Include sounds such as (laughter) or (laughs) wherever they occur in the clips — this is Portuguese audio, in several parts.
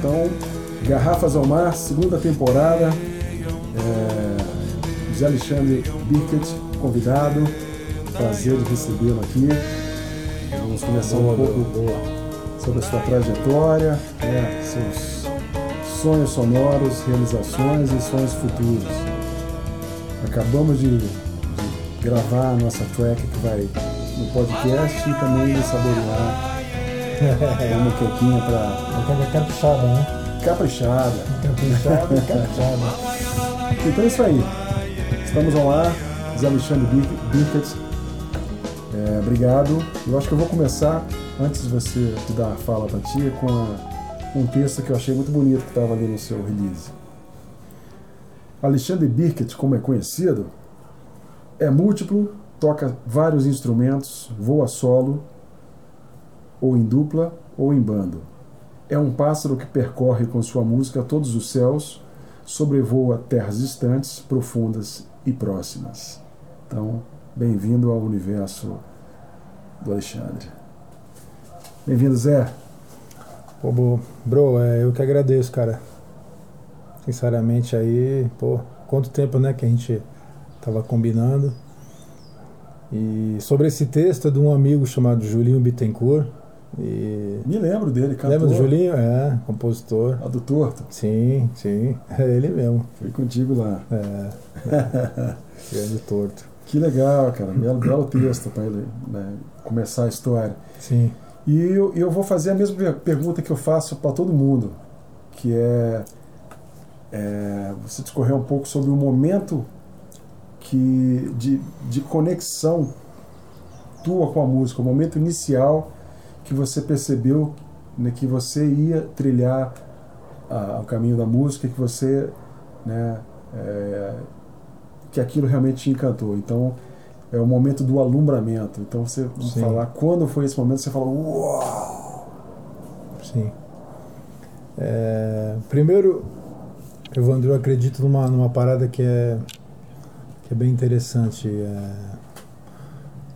Então, Garrafas ao Mar, segunda temporada. É, José Alexandre Birkett, convidado. Prazer de recebê-lo aqui. Vamos conversar um pouco sobre a sua trajetória, né, seus sonhos sonoros, realizações e sonhos futuros. Acabamos de, de gravar a nossa track que vai no podcast e também de saborear (laughs) uma quequinha para. Uma caprichada, né? Caprichada. Caprichada caprichada. Então é isso aí. Estamos ao ar. Zé Alexandre Birkett. É, obrigado. Eu acho que eu vou começar, antes de você te dar a fala para ti, com a, um texto que eu achei muito bonito que estava ali no seu release. Alexandre Birkett, como é conhecido, é múltiplo, toca vários instrumentos, voa solo, ou em dupla ou em bando. É um pássaro que percorre com sua música todos os céus, sobrevoa terras distantes, profundas e próximas. Então, bem-vindo ao universo do Alexandre. Bem-vindo, Zé. Pô, bro, é, eu que agradeço, cara. Sinceramente aí, pô, quanto tempo, né, que a gente tava combinando. E sobre esse texto é de um amigo chamado Julinho Bittencourt. E... Me lembro dele, cantor. Lembra do Julinho? É, compositor. Lá do Torto? Sim, sim, (laughs) é ele mesmo. Fui contigo lá. É, (laughs) grande Torto. Que legal, cara. Belo, belo texto para ele né, começar a história. Sim. E eu, eu vou fazer a mesma pergunta que eu faço para todo mundo, que é, é, você discorrer um pouco sobre o momento que de, de conexão tua com a música, o momento inicial que você percebeu né, que você ia trilhar a, o caminho da música, que você, né, é, que aquilo realmente te encantou. Então é o momento do alumbramento. Então você Sim. falar quando foi esse momento, você fala uau. Sim. É, primeiro, Evandro, eu acredito numa, numa parada que é, que é bem interessante. É,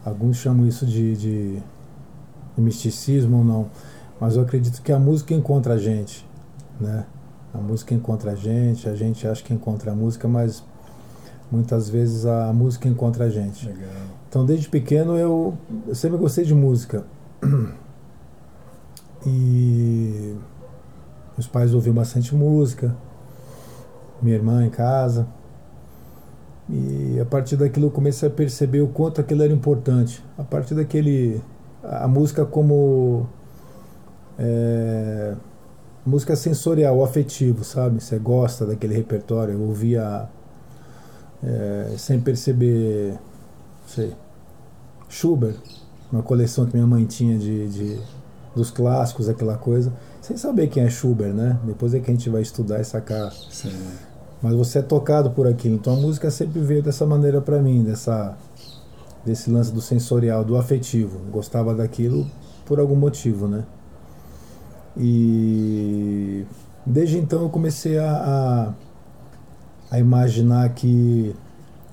alguns chamam isso de, de, de misticismo ou não, mas eu acredito que a música encontra a gente, né? A música encontra a gente, a gente acha que encontra a música, mas muitas vezes a música encontra a gente. Legal. Então, desde pequeno eu, eu sempre gostei de música. (clears throat) E meus pais ouviam bastante música, minha irmã em casa. E a partir daquilo eu comecei a perceber o quanto aquilo era importante. A partir daquele. A música como. É, música sensorial, afetivo, sabe? Você gosta daquele repertório. Eu ouvia é, sem perceber. Sei. Schubert, uma coleção que minha mãe tinha de, de dos clássicos, aquela coisa, sem saber quem é Schubert, né? Depois é que a gente vai estudar e sacar. Sim. Mas você é tocado por aquilo, então a música sempre veio dessa maneira para mim, dessa desse lance do sensorial, do afetivo. Gostava daquilo por algum motivo, né? E desde então eu comecei a, a, a imaginar que,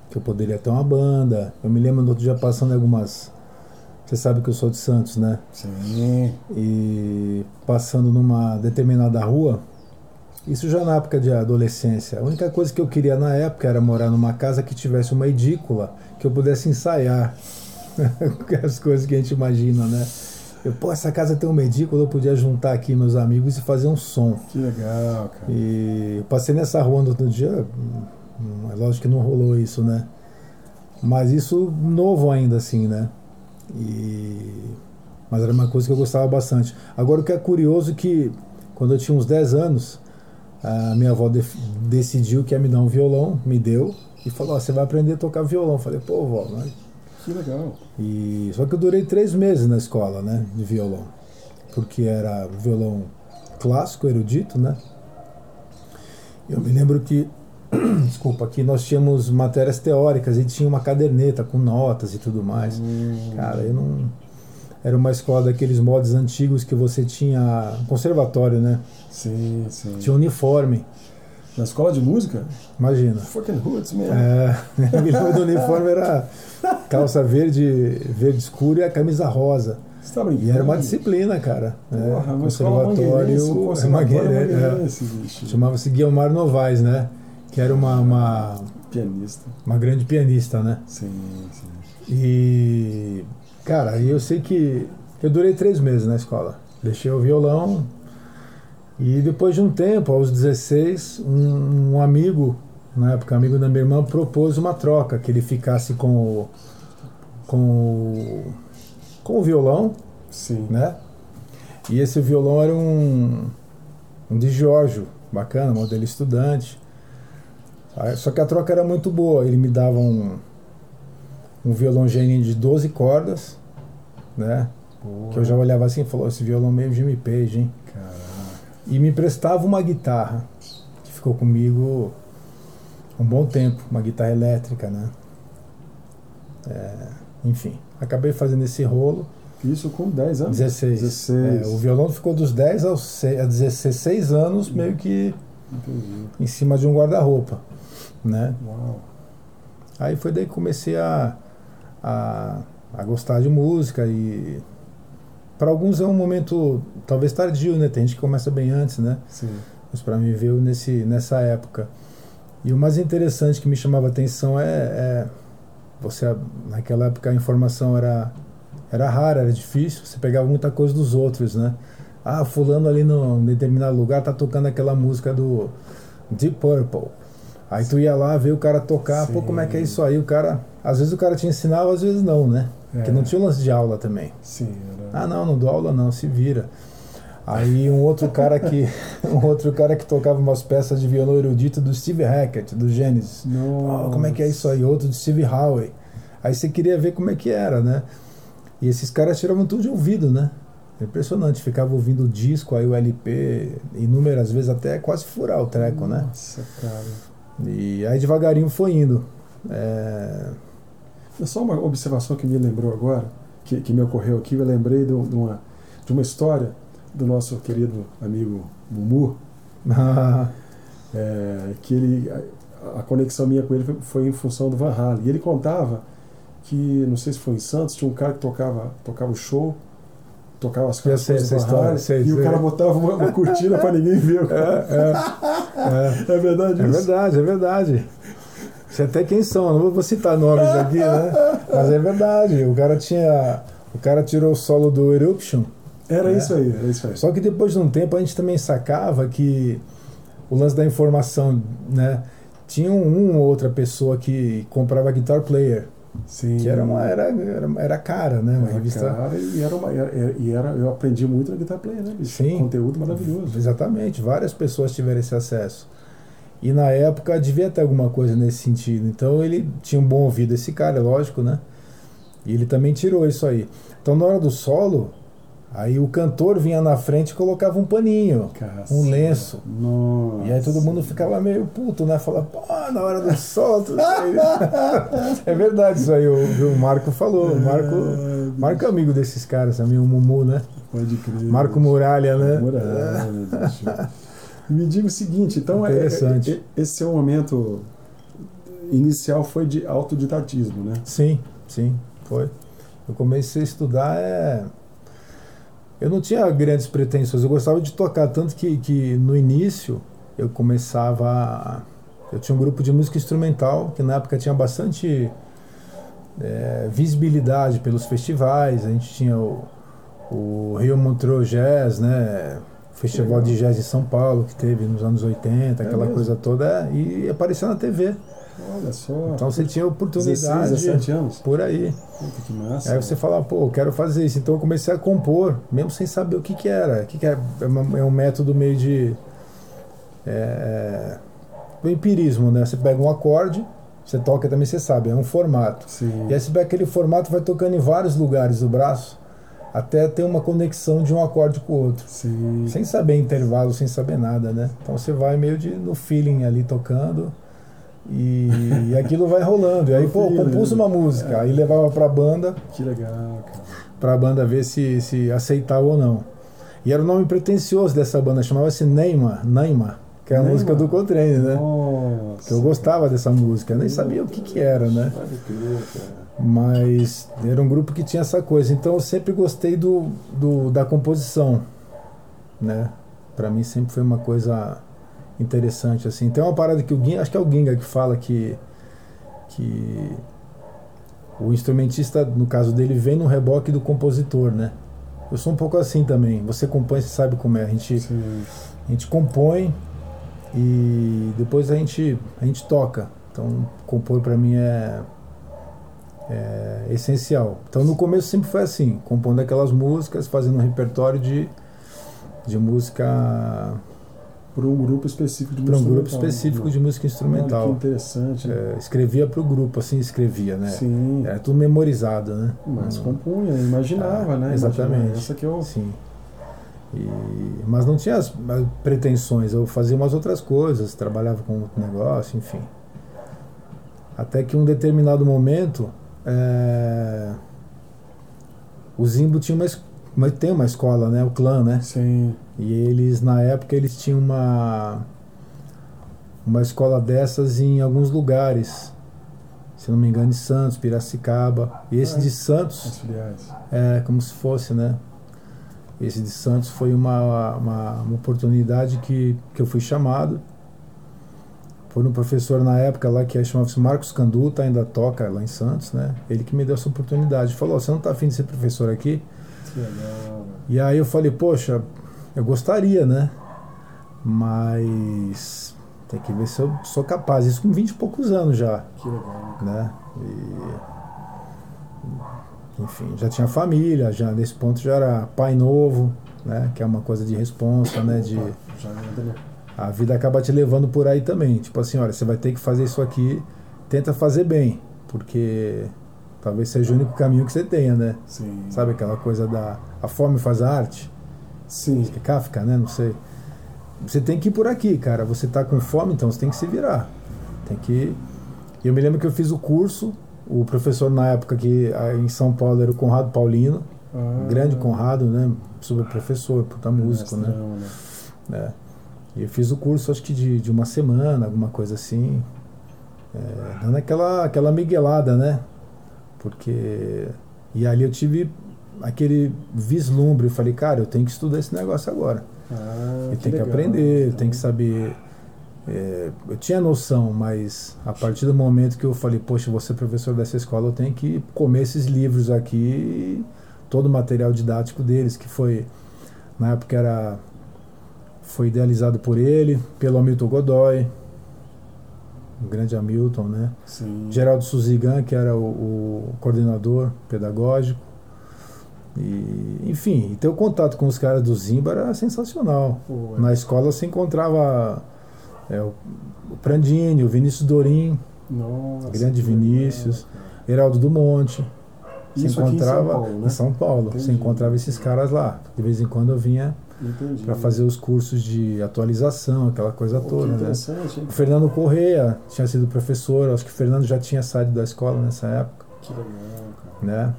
que eu poderia ter uma banda. Eu me lembro do outro dia passando algumas você sabe que eu sou de Santos, né? Sim. E passando numa determinada rua, isso já na época de adolescência. A única coisa que eu queria na época era morar numa casa que tivesse uma edícula, que eu pudesse ensaiar. (laughs) As coisas que a gente imagina, né? Eu, pô, essa casa tem uma edícula, eu podia juntar aqui meus amigos e fazer um som. Que legal, cara. E eu passei nessa rua no outro dia, é lógico que não rolou isso, né? Mas isso novo ainda, assim, né? E... Mas era uma coisa que eu gostava bastante. Agora o que é curioso é que quando eu tinha uns 10 anos, a minha avó de decidiu que ia me dar um violão, me deu, e falou, oh, você vai aprender a tocar violão. Eu falei, pô, vó, mas... Que legal. E... Só que eu durei três meses na escola, né, de violão. Porque era violão clássico, erudito, né? Eu me lembro que (clears throat) desculpa, que nós tínhamos matérias teóricas e tinha uma caderneta com notas e tudo mais. Hum. Cara, eu não. Era uma escola daqueles modos antigos que você tinha. Conservatório, né? Sim, sim. Tinha uniforme. Na escola de música? Imagina. Fucking hoods mesmo. É, (laughs) o uniforme era calça verde, verde escuro e a camisa rosa. Você tá brincando? E era uma disciplina, cara. né? Porra, mangueirense, um Conservatório conservatório Mangueire- é. mangueirense, bicho. Chamava-se Guilmar Novaes, né? Que era uma, uma, Pianista. uma grande pianista, né? Sim, sim. E, cara, eu sei que eu durei três meses na escola. Deixei o violão e depois de um tempo, aos 16, um, um amigo, na época amigo da minha irmã, propôs uma troca, que ele ficasse com o, com o, com o violão, Sim. né? E esse violão era um, um de Giorgio, bacana, modelo estudante. Aí, Só que a troca era muito boa. Ele me dava um, um violão geninho de 12 cordas, né? Que eu já olhava assim e falou, esse violão é meio Jimmy Page, hein? E me emprestava uma guitarra, que ficou comigo um bom tempo, uma guitarra elétrica, né? É, enfim, acabei fazendo esse rolo. Isso com 10 anos? 16. 16. É, o violão ficou dos 10 aos a 16 anos, meio que Entendi. em cima de um guarda-roupa, né? Uau. Aí foi daí que comecei a, a, a gostar de música e para alguns é um momento talvez tardio, né? Tem gente que começa bem antes, né? Sim. Mas para mim veio nesse, nessa época. E o mais interessante que me chamava a atenção é, é você naquela época a informação era era rara, era difícil, você pegava muita coisa dos outros, né? Ah, fulano ali no em determinado lugar tá tocando aquela música do Deep Purple. Aí tu ia lá ver o cara tocar, pô, Sim. como é que é isso aí? O cara, às vezes o cara te ensinava, às vezes não, né? É. Porque não tinha o lance de aula também. Sim. Ah, não, não dou aula não, se vira. Aí um outro cara que (laughs) um outro cara que tocava umas peças de violão erudito do Steve Hackett, do Genesis. Nossa. Ah, como é que é isso aí? Outro do Steve Howe. Aí você queria ver como é que era, né? E esses caras tiravam tudo de ouvido, né? Impressionante, ficava ouvindo o disco, aí o LP, inúmeras vezes até quase furar o treco, né? Nossa, cara. E aí devagarinho foi indo. É, É só uma observação que me lembrou agora, que, que me ocorreu aqui. Eu lembrei de, uma, de uma história do nosso querido amigo Mumu, é, que ele, a, conexão minha com ele foi, foi em função do Van Halen. E ele contava que, não sei se foi em Santos, tinha um cara que tocava, tocava o show, tocava as Já sei do Van Halen, sei, e o sei. cara botava uma, uma cortina para ninguém ver. o cara. é, (laughs) É verdade é isso? verdade, é verdade. Sei até quem são, não vou citar nomes aqui, né? Mas é verdade. O cara tinha. O cara tirou o solo do Eruption. Era É. isso aí, era isso aí. Só que depois de um tempo a gente também sacava que o lance da informação, né? Tinha um, ou outra pessoa que comprava guitar player, Sim. que era uma era, era, era cara, né? Uma Era revista. cara, e era uma, era, e era, eu aprendi muito na Guitar Player, né, bicho? Sim. Conteúdo maravilhoso. Exatamente, várias pessoas tiveram esse acesso. E na época devia ter alguma coisa nesse sentido. Então ele tinha um bom ouvido, esse cara, é lógico, né? E ele também tirou isso aí. Então na hora do solo, aí o cantor vinha na frente e colocava um paninho, um lenço. Nossa. E aí todo mundo ficava meio puto, né? Falava, pô, na hora do solo. tudo isso aí." (laughs) é verdade isso aí, o, o Marco falou. O Marco, Ah, Marco é amigo desses caras também, o Mumu, né? Pode crer. Marco Muralha, né? Muralha. Me diga o seguinte, então, é- Interessante. é- é- esse seu momento inicial foi de autodidatismo, né? Sim, sim, foi. Eu comecei a estudar, é... eu não tinha grandes pretensões, eu gostava de tocar, tanto que, que no início eu começava. a- Eu tinha um grupo de música instrumental, que na época tinha bastante é, visibilidade pelos festivais, a gente tinha o, o Rio Montreux Jazz, né? O Festival de Jazz em São Paulo, que teve nos anos 80, É aquela mesmo? coisa toda, e aparecia na TV. Olha só. Então você tinha 16, oportunidade 17 anos? por aí. Puta, que massa. Aí você fala, pô, eu quero fazer isso. Então eu comecei a compor, mesmo sem saber o que, que era. O que, que é? É, é um método meio de. É, do empirismo, né? Você pega um acorde, você toca também, você sabe, é um formato. Sim. E aí você pega aquele formato vai tocando em vários lugares do braço, até ter uma conexão de um acorde com o outro. Sim. Sem saber intervalo, sem saber nada, né? Então você vai meio de no feeling ali tocando. E, (laughs) e aquilo vai rolando. E aí, pô, compus né? uma música. Aí levava pra banda, Que legal, cara. pra banda ver se, se aceitava ou não. E era o nome pretencioso dessa banda, chamava-se Neymar, Neymar, que é a Nem música do Coltrane, né? Nossa. Eu gostava dessa música, eu nem sabia o que que era, né? Mas era um grupo que tinha essa coisa. Então eu sempre gostei do, do da composição, né? Para mim sempre foi uma coisa interessante assim. Tem uma parada que o Ginga, acho que é o Ginga que fala que que o instrumentista, no caso dele, vem no reboque do compositor, né? Eu sou um pouco assim também. Você compõe, você sabe como é. A gente Sim. a gente compõe e depois a gente, a gente toca. Então, compor para mim é, é essencial. Então, no começo sempre foi assim, compondo aquelas músicas, fazendo um repertório de, de música Por um grupo específico de para um música grupo instrumental. específico de música Olha que instrumental. interessante. É, escrevia para o grupo, assim escrevia, né? Sim. Era tudo memorizado, né? Mas Não- compunha, imaginava, Ah, né? exatamente. Imaginava. Essa que é o. Sim. E, mas não tinha as, as pretensões, eu fazia umas outras coisas, trabalhava com outro negócio, enfim. Até que um determinado momento, é, o Zimbo tinha uma, uma, tem uma escola, né, o clã, né? Sim. E eles, na época, eles tinham uma, uma escola dessas em alguns lugares. Se não me engano, em Santos, Piracicaba. E esse Ah, de Santos, é, como se fosse, né? Esse de Santos foi uma, uma, uma oportunidade que, que eu fui chamado. Foi um professor na época lá que chamava-se Marcos Canduta, ainda toca lá em Santos, né? Ele que me deu essa oportunidade. Falou: "Ó, Você não está afim de ser professor aqui? Que legal. E aí eu falei: Poxa, eu gostaria, né? Mas tem que ver se eu sou capaz. Isso com 20 e poucos anos já Que legal. né? E, enfim, já tinha família, já nesse ponto já era pai novo, né? Que é uma coisa de responsa, né? De a vida acaba te levando por aí também. Tipo assim, olha, você vai ter que fazer isso aqui, tenta fazer bem, porque talvez seja o único caminho que você tenha, né? Sim. Sabe aquela coisa da a fome faz a arte? Sim. É Kafka, né? Não sei. Você tem que ir por aqui, cara. Você tá com fome, então você tem que se virar. Tem que. Eu me lembro que eu fiz o curso, o professor na época que em São Paulo era o Conrado Paulino, Ah, grande Conrado, né? Super professor, puta músico, né? né? É. E eu fiz o curso, acho que de, de uma semana, alguma coisa assim. É, dando aquela, aquela miguelada, né? Porque. E ali eu tive aquele vislumbre. Eu falei, cara, eu tenho que estudar esse negócio agora. Ah, Eu tenho que legal. aprender, eu tenho que saber. É, eu tinha noção, mas a partir do momento que eu falei, poxa, vou ser professor dessa escola, eu tenho que comer esses livros aqui, todo o material didático deles, que foi, na época era. Foi idealizado por ele, pelo Hamilton Godoy, o grande Hamilton, né? Sim. Geraldo Suzigan, que era o, o coordenador pedagógico. E, enfim, ter o contato com os caras do Zimba era sensacional. Pô, é. Na escola você encontrava é, o, o Prandini, o Vinícius Dorim, Nossa, grande Vinícius. cara. Heraldo do Monte. Isso aqui em São encontrava Paulo, né? em São Paulo. Entendi. encontrava esses caras lá. De vez em quando eu vinha para fazer os cursos de atualização, aquela coisa toda, né? O Fernando Correia tinha sido professor, acho que o Fernando já tinha saído da escola nessa época, Que legal, cara. né?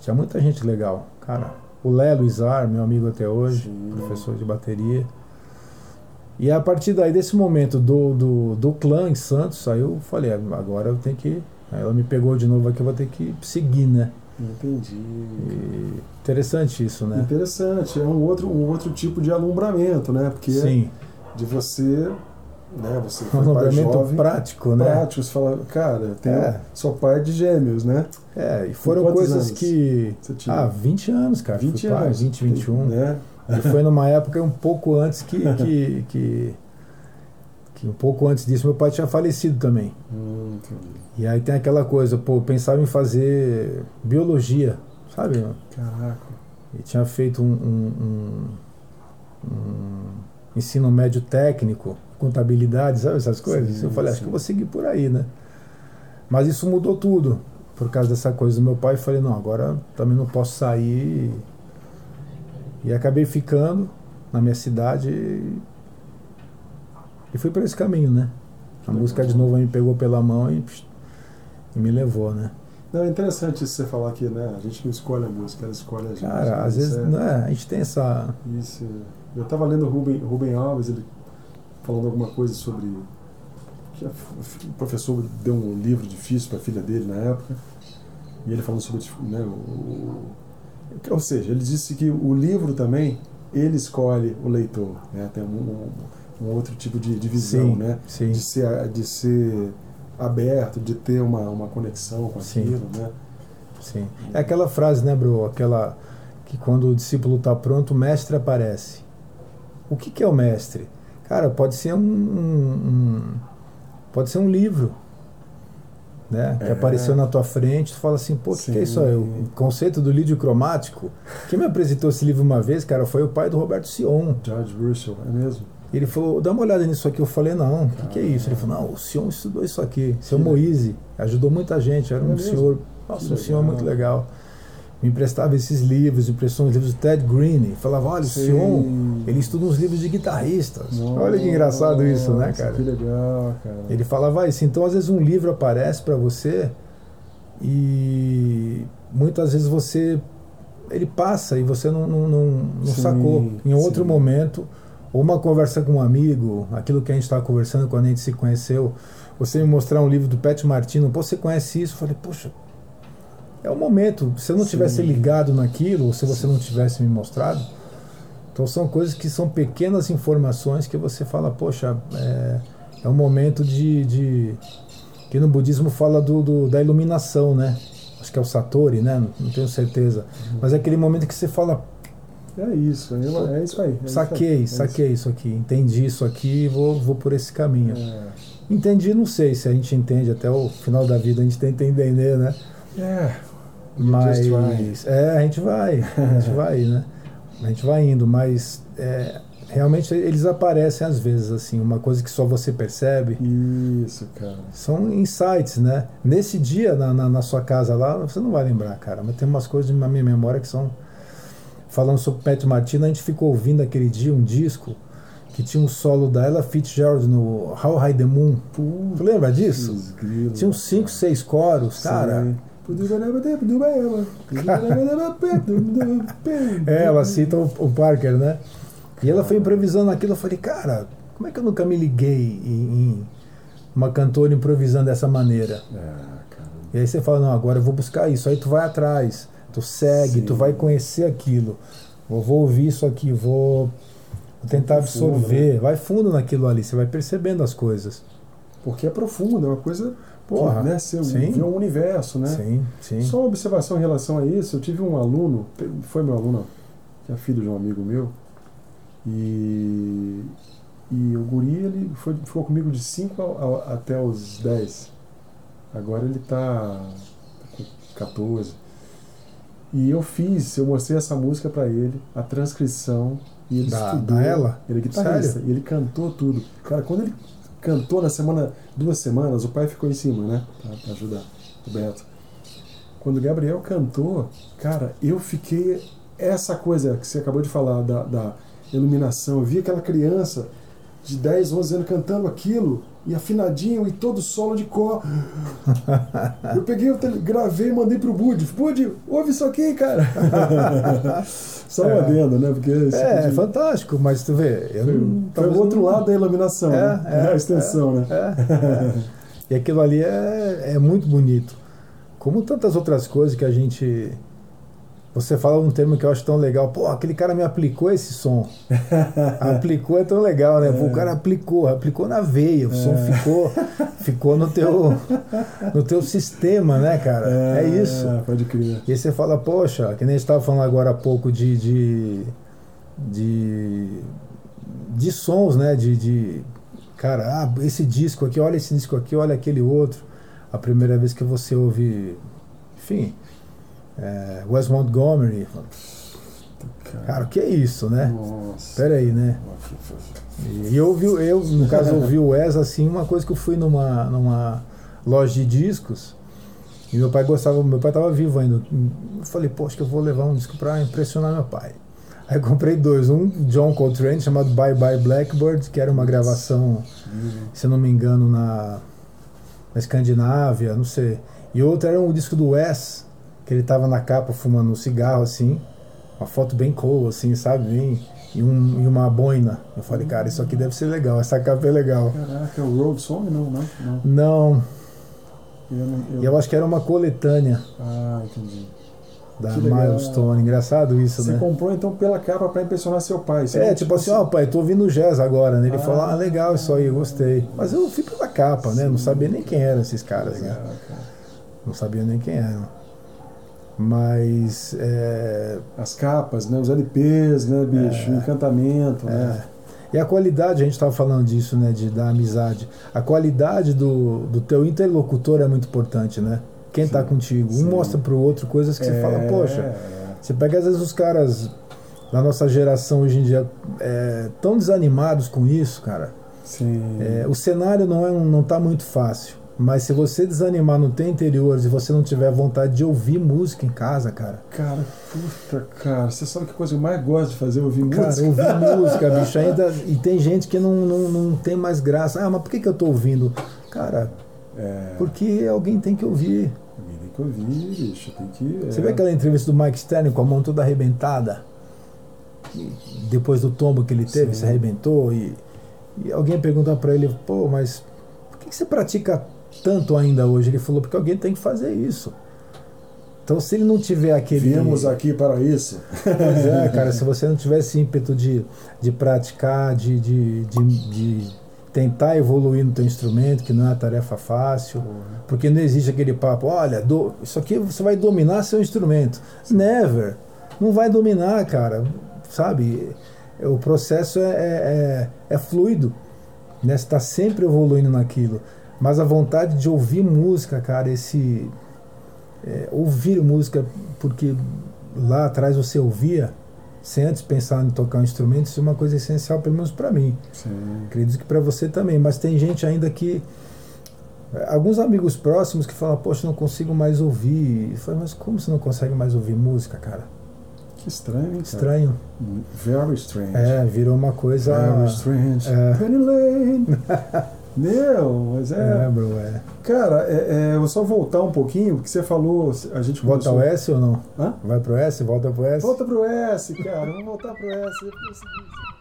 Tinha muita gente legal, cara. O Lelo Izar, meu amigo até hoje, Sim. professor de bateria. E a partir daí, desse momento do, do, do clã em Santos, aí eu falei, "Ah, agora eu tenho que. Aí ela me pegou de novo aqui, eu vou ter que seguir, né? Entendi. E interessante isso, né? Interessante, é um outro, um outro tipo de alumbramento, né? Porque Sim, de você, né? Você um foi pai alongamento jovem, prático, né? prático, você fala, cara, tenho, É. sou pai de gêmeos, né? É, e foram coisas anos que. Você tinha Ah, 20 anos, cara. 20 Fui pai, anos. 20, 21. Né? E foi numa época um pouco antes que, que, que, que um pouco antes disso meu pai tinha falecido também. Hum. E aí tem aquela coisa, pô, eu pensava em fazer biologia, sabe? Caraca. E tinha feito um, um- um- um ensino médio técnico, contabilidade, sabe essas coisas? Sim, eu falei, acho sim. que eu vou seguir por aí, né? Mas isso mudou tudo por causa dessa coisa do meu pai. Eu falei, não, agora também não posso sair. E acabei ficando na minha cidade e, e fui por esse caminho, né? A legal. música de novo me pegou pela mão e, e me levou, né? Não, é interessante isso você falar que, né? A gente não escolhe a música, ela escolhe a gente. Cara, né? às vezes é- né, a gente tem essa. Isso. Eu estava lendo o Rubem, Rubem Alves, ele falando alguma coisa sobre. o professor deu um livro difícil para a filha dele na época, e ele falando sobre. Né, o, ou seja, ele disse que o livro também, ele escolhe o leitor, né, tem um, um, um outro tipo de, de visão, Sim, né, sim. de, ser, de ser aberto, de ter uma, uma conexão com Sim. aquilo, né? Sim. É aquela frase, né, bro? Aquela que quando o discípulo está pronto, o mestre aparece. O que, que é o mestre? Cara, pode ser um, um- um- pode ser um livro, né? Que É. apareceu na tua frente, tu fala assim, pô, o que, que é isso aí? O conceito do lídio cromático. Quem me apresentou esse livro uma vez, cara, foi o pai do Roberto Sion. George Russell, é mesmo? Ele falou, dá uma olhada nisso aqui. Eu falei, não, o que, que é isso? Ele falou, não, o Sion estudou isso aqui. Seu Moise, ajudou muita gente, era É um mesmo? senhor, nossa, um senhor muito legal. Me emprestava esses livros, emprestou uns livros do Ted Green. Falava, olha, o Sim. Sion, ele estuda uns livros de guitarristas. olha que engraçado isso, né, Nossa, cara? Que legal, cara. Ele falava isso. Então, às vezes, um livro aparece para você e muitas vezes você. Ele passa e você não, não, não, não Sim, sacou. Em outro sim. momento, ou uma conversa com um amigo, aquilo que a gente estava conversando quando a gente se conheceu, você me mostrar um livro do Pet Martino, pô, você conhece isso? Eu falei, poxa, é o momento. Se eu não Sim. tivesse ligado naquilo, ou se você não tivesse me mostrado, então são coisas que são pequenas informações que você fala, poxa, é, é um momento de, de- que no budismo fala do, do- da iluminação, né? Acho que é o Satori, né? Não, tenho certeza. Mas é aquele momento que você fala, É isso, é, é isso aí. é isso saquei, aí, é saquei isso aqui, entendi isso aqui e vou, vou por esse caminho. isso. É. Entendi, não sei se a gente entende até o final da vida, a gente tenta entender, né? É, Mas é, a gente vai, (laughs) a gente (laughs) vai, né? A gente vai indo, mas é, realmente eles aparecem às vezes assim, uma coisa que só você percebe. Isso, cara. São insights, né? Nesse dia na, na, na sua casa lá, você não vai lembrar, cara. Mas tem umas coisas na minha memória que são falando sobre Pat Martino, a gente ficou ouvindo aquele dia um disco que tinha um solo da Ella Fitzgerald no How High the Moon. Lembra disso? Grilo, Tinha uns 5, 6 coros, cara. Sim. É, ela cita o, o Parker, né? E ela foi improvisando aquilo. Eu falei, cara, como é que eu nunca me liguei em, em uma cantora improvisando dessa maneira? É, cara. E aí você fala, não, agora eu vou buscar isso. Aí tu vai atrás, tu segue, Sim. tu vai conhecer aquilo. Eu vou ouvir isso aqui, vou, tentar Vai fundo, absorver. Vai fundo naquilo ali, você vai percebendo as coisas. Porque é profundo, é uma coisa. Porra, né, você sim. vê um universo, né? Sim, sim. Só uma observação em relação a isso, eu tive um aluno, foi meu aluno, que é filho de um amigo meu, e, e o guri ele foi, ficou comigo de 5 até os 10. Agora ele está com 14. E eu fiz, eu mostrei essa música para ele, a transcrição, e ele Da- estudou. da ela? Ele é guitarrista, Sério? e ele cantou tudo. Cara, quando ele cantou na semana, duas semanas, o pai ficou em cima, né? Pra, ajudar o Beto. Quando o Gabriel cantou, cara, eu fiquei. Essa coisa que você acabou de falar da, da iluminação, eu vi aquela criança de 10, 11 anos cantando aquilo, e afinadinho, e todo solo de cor. Eu peguei, eu gravei e mandei pro Bud. Bud, ouve isso aqui, cara. (laughs) Só um É. adendo, né? Porque É, é fantástico, mas tu vê. Eu foi, não, foi o outro não- lado da iluminação, É, né? é, a extensão, né? É. e aquilo ali é, é muito bonito. Como tantas outras coisas que a gente. Você fala um termo que eu acho tão legal. Pô, aquele cara me aplicou esse som. (laughs) aplicou é tão legal, né? Pô, o cara aplicou, aplicou na veia. O som ficou, (laughs) ficou no teu, no teu sistema, né, cara? É, isso. Pode crer. E aí você fala, poxa, que nem a gente estava falando agora há pouco de, de, de, de sons, né? De, de, cara, ah, esse disco aqui, olha esse disco aqui, olha aquele outro. A primeira vez que você ouve, enfim, é, Wes Montgomery, cara, o que é isso, né? Nossa. Pera aí, né? E eu ouvi, eu, no caso, ouvi o Wes assim, uma coisa que eu fui numa, numa loja de discos e meu pai gostava, meu pai estava vivo ainda. Eu falei, que eu vou levar um disco para impressionar meu pai. Aí eu comprei dois, um John Coltrane chamado Bye Bye Blackbird, que era uma gravação, se eu não me engano, na, na Escandinávia, não sei. E outro era um disco do Wes, que ele tava na capa fumando um cigarro assim, uma foto bem cool, assim, sabe? Bem, e, um, e uma boina. Eu falei, cara, isso aqui deve ser legal, essa capa é legal. Caraca, é o Road Song? Não, não. Não. Não, Eu, eu- eu acho que era uma coletânea Ah, entendi. da. Milestone. Engraçado isso, Você né? comprou então pela capa pra impressionar seu pai. Você É, tipo assim, ó, pai, tô ouvindo jazz agora, né? Ele Ah. falou, ah, legal isso aí, eu gostei. Mas eu fui pela capa, né? Não sabia nem quem eram esses caras, né? Cara. Não sabia nem quem eram. Mas, é, As capas, né? Os LPs, né, bicho? O encantamento, né? E a qualidade, a gente estava falando disso, né, de, da amizade. A qualidade do, do teu interlocutor é muito importante, né? Quem está contigo. Um sim. mostra pro outro coisas que você fala, É, poxa, é. você pega às vezes os caras da nossa geração hoje em dia é, tão desanimados com isso, cara. Sim. É, o cenário não, é, não tá muito fácil. Mas se você desanimar no teu interior, se você não tiver vontade de ouvir música em casa, cara. Cara, puta, cara. Você sabe que coisa que eu mais gosto de fazer? Ouvir Cara, música. ouvir música, (laughs) bicho, ainda. E tem gente que não, não, não tem mais graça. Ah, mas por que, que eu tô ouvindo? Cara, É. porque alguém tem que ouvir. Alguém tem que ouvir, bicho. Tem que. Você é. vê aquela entrevista do Mike Stern com a mão toda arrebentada? E Depois do tombo que ele teve, Sim. se arrebentou. E, e alguém perguntou pra ele: pô, mas por que, que você pratica tanto ainda hoje? Ele falou: porque alguém tem que fazer isso. Então, se ele não tiver aquele. Viemos aqui para isso. Pois é, (laughs) cara, se você não tivesse ímpeto de, de praticar, de, de, de, de tentar evoluir no teu instrumento, que não é uma tarefa fácil, porque não existe aquele papo, olha, do- isso aqui você vai dominar seu instrumento. Never. Não vai dominar, cara. Sabe? O processo é, é, é, é fluido. Né? Você está sempre evoluindo naquilo. Mas a vontade de ouvir música, cara, esse. é, ouvir música, porque lá atrás você ouvia, sem antes pensar em tocar um instrumento, isso é uma coisa essencial, pelo menos para mim. Sim. Acredito que para você também, mas tem gente ainda que. Alguns amigos próximos que falam, poxa, não consigo mais ouvir. Eu falo, mas como você não consegue mais ouvir música, cara? Que estranho, hein? Estranho. Very strange. É, virou uma coisa. Very strange. É. Penny Lane. (laughs) Meu, mas é. é Lembro, é. Cara, é, é, Vou só voltar um pouquinho, porque você falou. A gente Volta ao S ou não? Hã? Vai pro S? Volta pro S? Volta pro S, cara. Vamos voltar pro S. É o seguinte.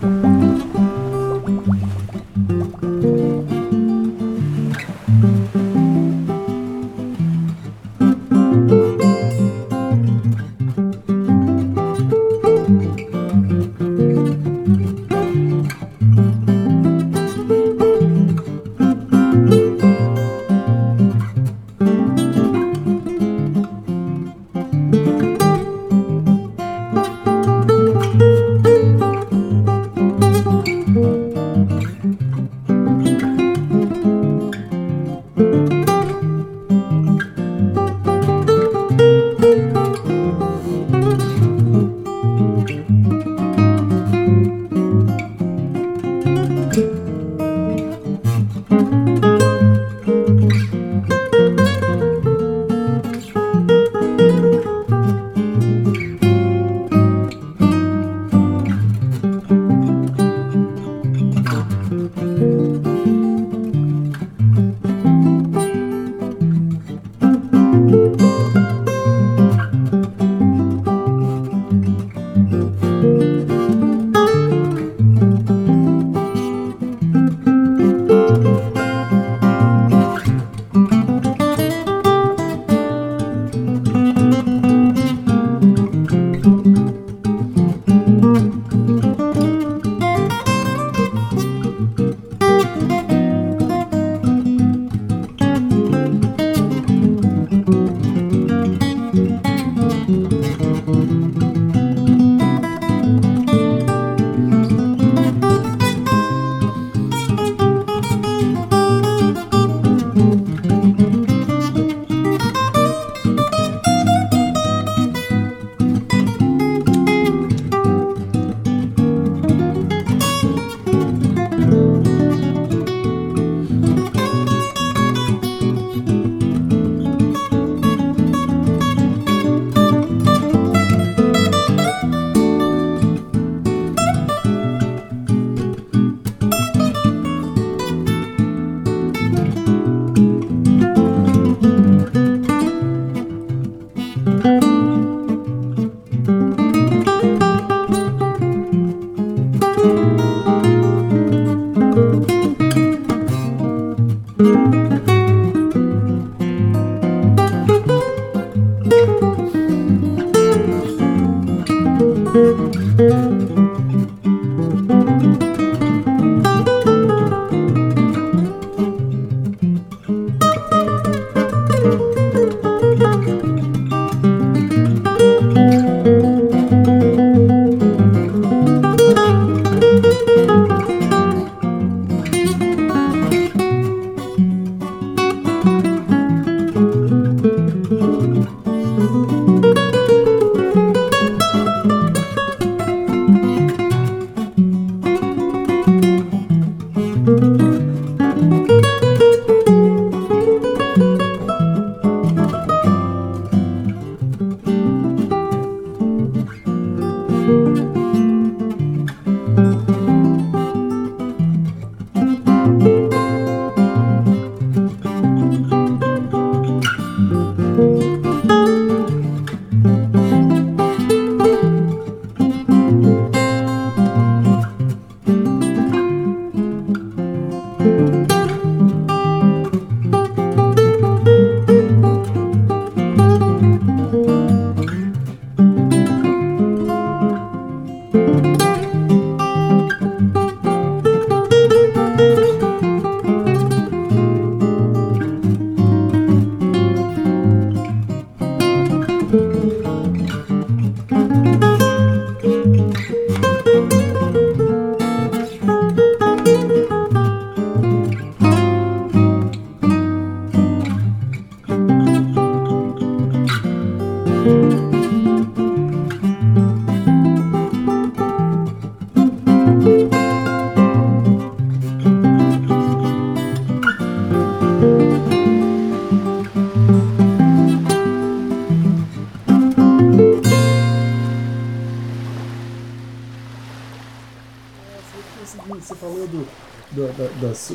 Thank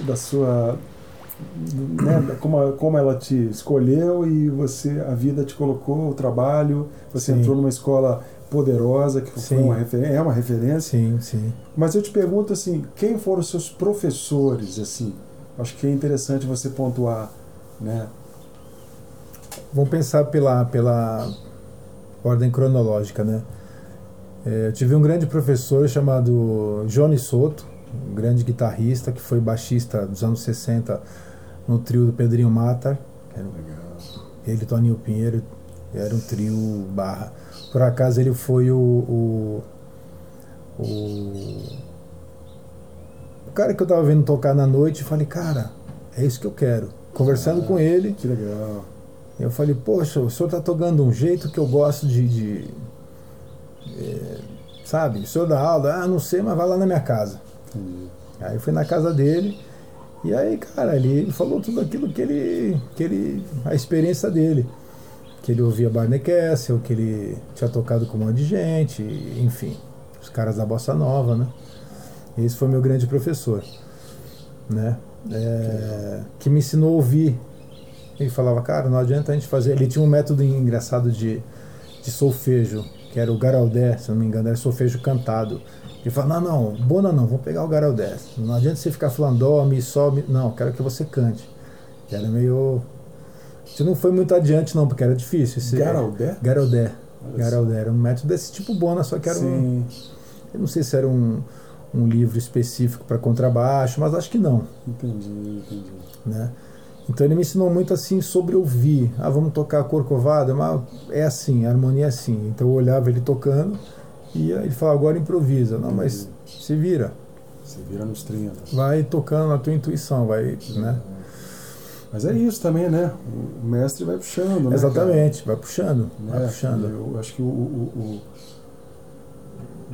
da sua né, como, como ela te escolheu e você a vida te colocou o trabalho você sim. entrou numa escola poderosa que foi uma é uma referência. Sim sim. Mas eu te pergunto assim quem foram os seus professores assim? Acho que é interessante você pontuar né? Vamos pensar pela pela ordem cronológica né? É, eu tive um grande professor chamado Johnny Soto um grande guitarrista que foi baixista dos anos 60 no trio do Pedrinho Mata. Era ele, Toninho Pinheiro, era um trio barra. Por acaso ele foi o, o, o, o cara que eu tava vendo tocar na noite e falei, cara, é isso que eu quero. Conversando ah, com ele. Que legal. Eu falei, poxa, o senhor tá tocando um jeito que eu gosto de. de é, sabe, o senhor dá aula, ah, não sei, mas vai lá na minha casa. Entendi. Aí eu fui na casa dele e aí, cara, ele falou tudo aquilo que ele, que ele, a experiência dele, que ele ouvia Barney Kessel, que ele tinha tocado com um monte de gente, enfim, os caras da bossa nova, né? Esse foi meu grande professor, né? É, que me ensinou a ouvir. Ele falava, cara, não adianta a gente fazer. Ele tinha um método engraçado de, de solfejo, que era o garaldé, se não me engano, era solfejo cantado. Ele fala, não, não, bona não, vamos pegar o Garal 10. Não adianta você ficar falando dó, mi, sol, mi. Não, quero que você cante. E era meio. Isso não foi muito adiante, não, porque era difícil. Esse, Garaldé? Garaldé. Garaldé. Era um método desse tipo bona, só que era Sim. um. Eu não sei se era um, um livro específico para contrabaixo, mas acho que não. Entendi, entendi. Né? Então ele me ensinou muito assim sobre ouvir. Ah, vamos tocar corcovado? Mas é assim, a harmonia é assim. Então eu olhava ele tocando e ele fala, agora improvisa. Não, mas se vira. Se vira nos 30. Vai tocando na tua intuição, vai, né? Mas é isso também, né? O mestre vai puxando, né? Exatamente, vai puxando. Vai é, puxando. Eu acho que o, o,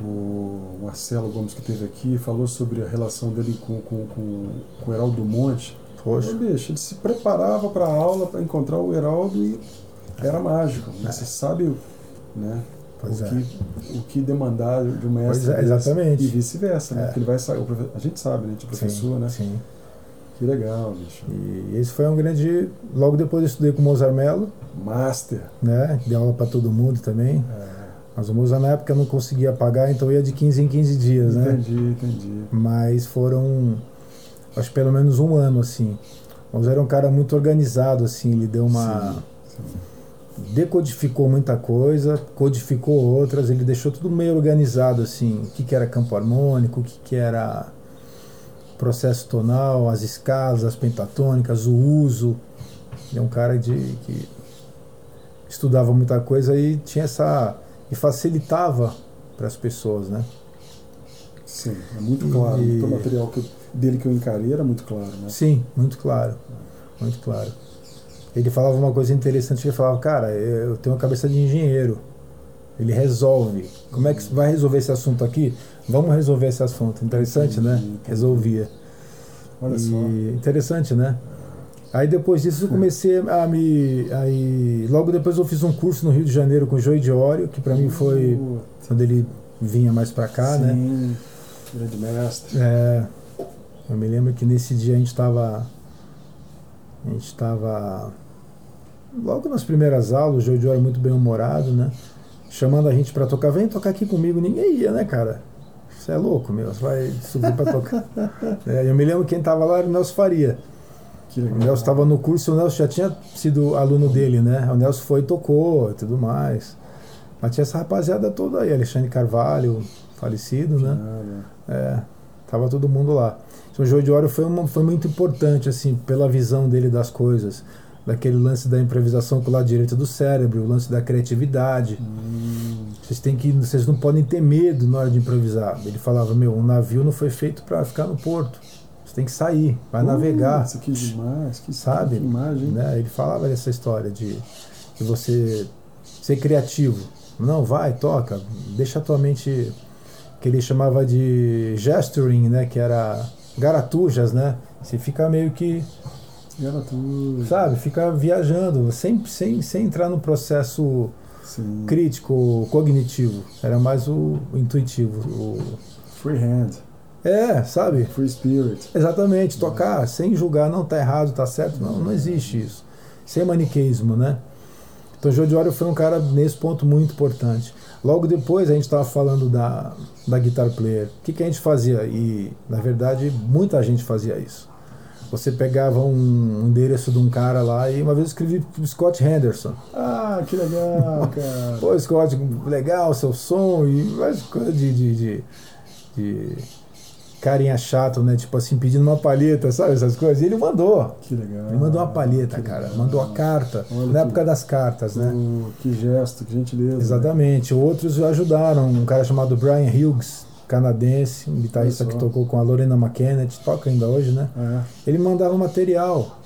o, Marcelo Gomes que esteve aqui falou sobre a relação dele com, com, com, com o Heraldo Monte. Poxa. bicho, ele se preparava para a aula para encontrar o Heraldo e era mágico. Né? É. Você sabe, né? Pois o, é. que, o que demandar de um mestre. É, exatamente. E vice-versa, né? É. Porque ele vai sair. A gente sabe, né? De professor, sim, né? Sim. Que legal, bicho. E esse foi um grande. Logo depois eu estudei com o Mozart Mello. Master. Né? Deu aula para todo mundo também. É. Mas o Mozart na época eu não conseguia pagar, então ia de 15 em 15 dias, entendi, né? Entendi, entendi. Mas foram. Acho pelo menos um ano, assim. O Mozart era um cara muito organizado, assim. Ele deu uma. Sim, sim decodificou muita coisa, codificou outras, ele deixou tudo meio organizado assim, o que, que era campo harmônico, o que, que era processo tonal, as escalas, as pentatônicas, o uso. é um cara de, que estudava muita coisa e tinha essa e facilitava para as pessoas, né? Sim, é muito claro. E... O material que, dele que eu encarei era muito claro, né? Sim, muito claro, muito claro. Ele falava uma coisa interessante, ele falava, cara, eu tenho uma cabeça de engenheiro. Ele resolve. Como é que vai resolver esse assunto aqui? Vamos resolver esse assunto. Interessante, né? Resolvia. Olha só. Interessante, né? Aí depois disso eu comecei a me. Aí, logo depois eu fiz um curso no Rio de Janeiro com o Joey Diório, que para mim foi quando ele vinha mais para cá, Sim, né? Grande mestre. É, eu me lembro que nesse dia a gente estava. A gente estava. Logo nas primeiras aulas, o Joey Diório muito bem humorado, né? Chamando a gente para tocar, vem tocar aqui comigo. Ninguém ia, né, cara? Você é louco, meu. Você vai subir para tocar. (laughs) é, eu me lembro quem estava lá era o Nelson Faria. O Nelson estava no curso, o Nelson já tinha sido aluno dele, né? O Nelson foi e tocou e tudo mais. Mas tinha essa rapaziada toda aí, Alexandre Carvalho, falecido, né? É, tava todo mundo lá. Então, o João de Oro foi, uma, foi muito importante, assim, pela visão dele das coisas daquele lance da improvisação com o lado direito do cérebro, o lance da criatividade. Hum. Vocês têm que, vocês não podem ter medo na hora de improvisar. Ele falava, meu, um navio não foi feito para ficar no porto. Você tem que sair, vai uh, navegar. Isso aqui demais, que sabe? Que imagem. Né? Ele falava dessa história de, de você ser criativo. Não, vai, toca, deixa a tua mente que ele chamava de gesturing, né, que era garatujas, né? Você fica meio que Sabe, fica viajando, sem, sem, sem entrar no processo Sim. crítico, cognitivo. Era mais o, o intuitivo. O... Freehand. É, sabe? Free spirit. Exatamente, tocar sem julgar, não tá errado, tá certo. Não, não existe isso. Sem maniqueísmo, né? Então, Joe Diório foi um cara nesse ponto muito importante. Logo depois, a gente estava falando da, da Guitar Player. O que, que a gente fazia? E, na verdade, muita gente fazia isso. Você pegava um endereço de um cara lá e uma vez eu escrevi pro Scott Henderson. Ah, que legal, (laughs) cara. Pô, Scott, legal seu som e mais coisa de, de, de, de carinha chato, né? Tipo assim, pedindo uma palheta, sabe? Essas coisas. E ele mandou. Que legal. Ele mandou uma palheta, cara. Mandou a carta. Olha na que, época das cartas, né? Que gesto, que gentileza. Exatamente. Né? Outros ajudaram. Um cara chamado Brian Hughes canadense, um guitarrista que tocou com a Lorena McKennett, toca ainda hoje, né? É. Ele mandava material,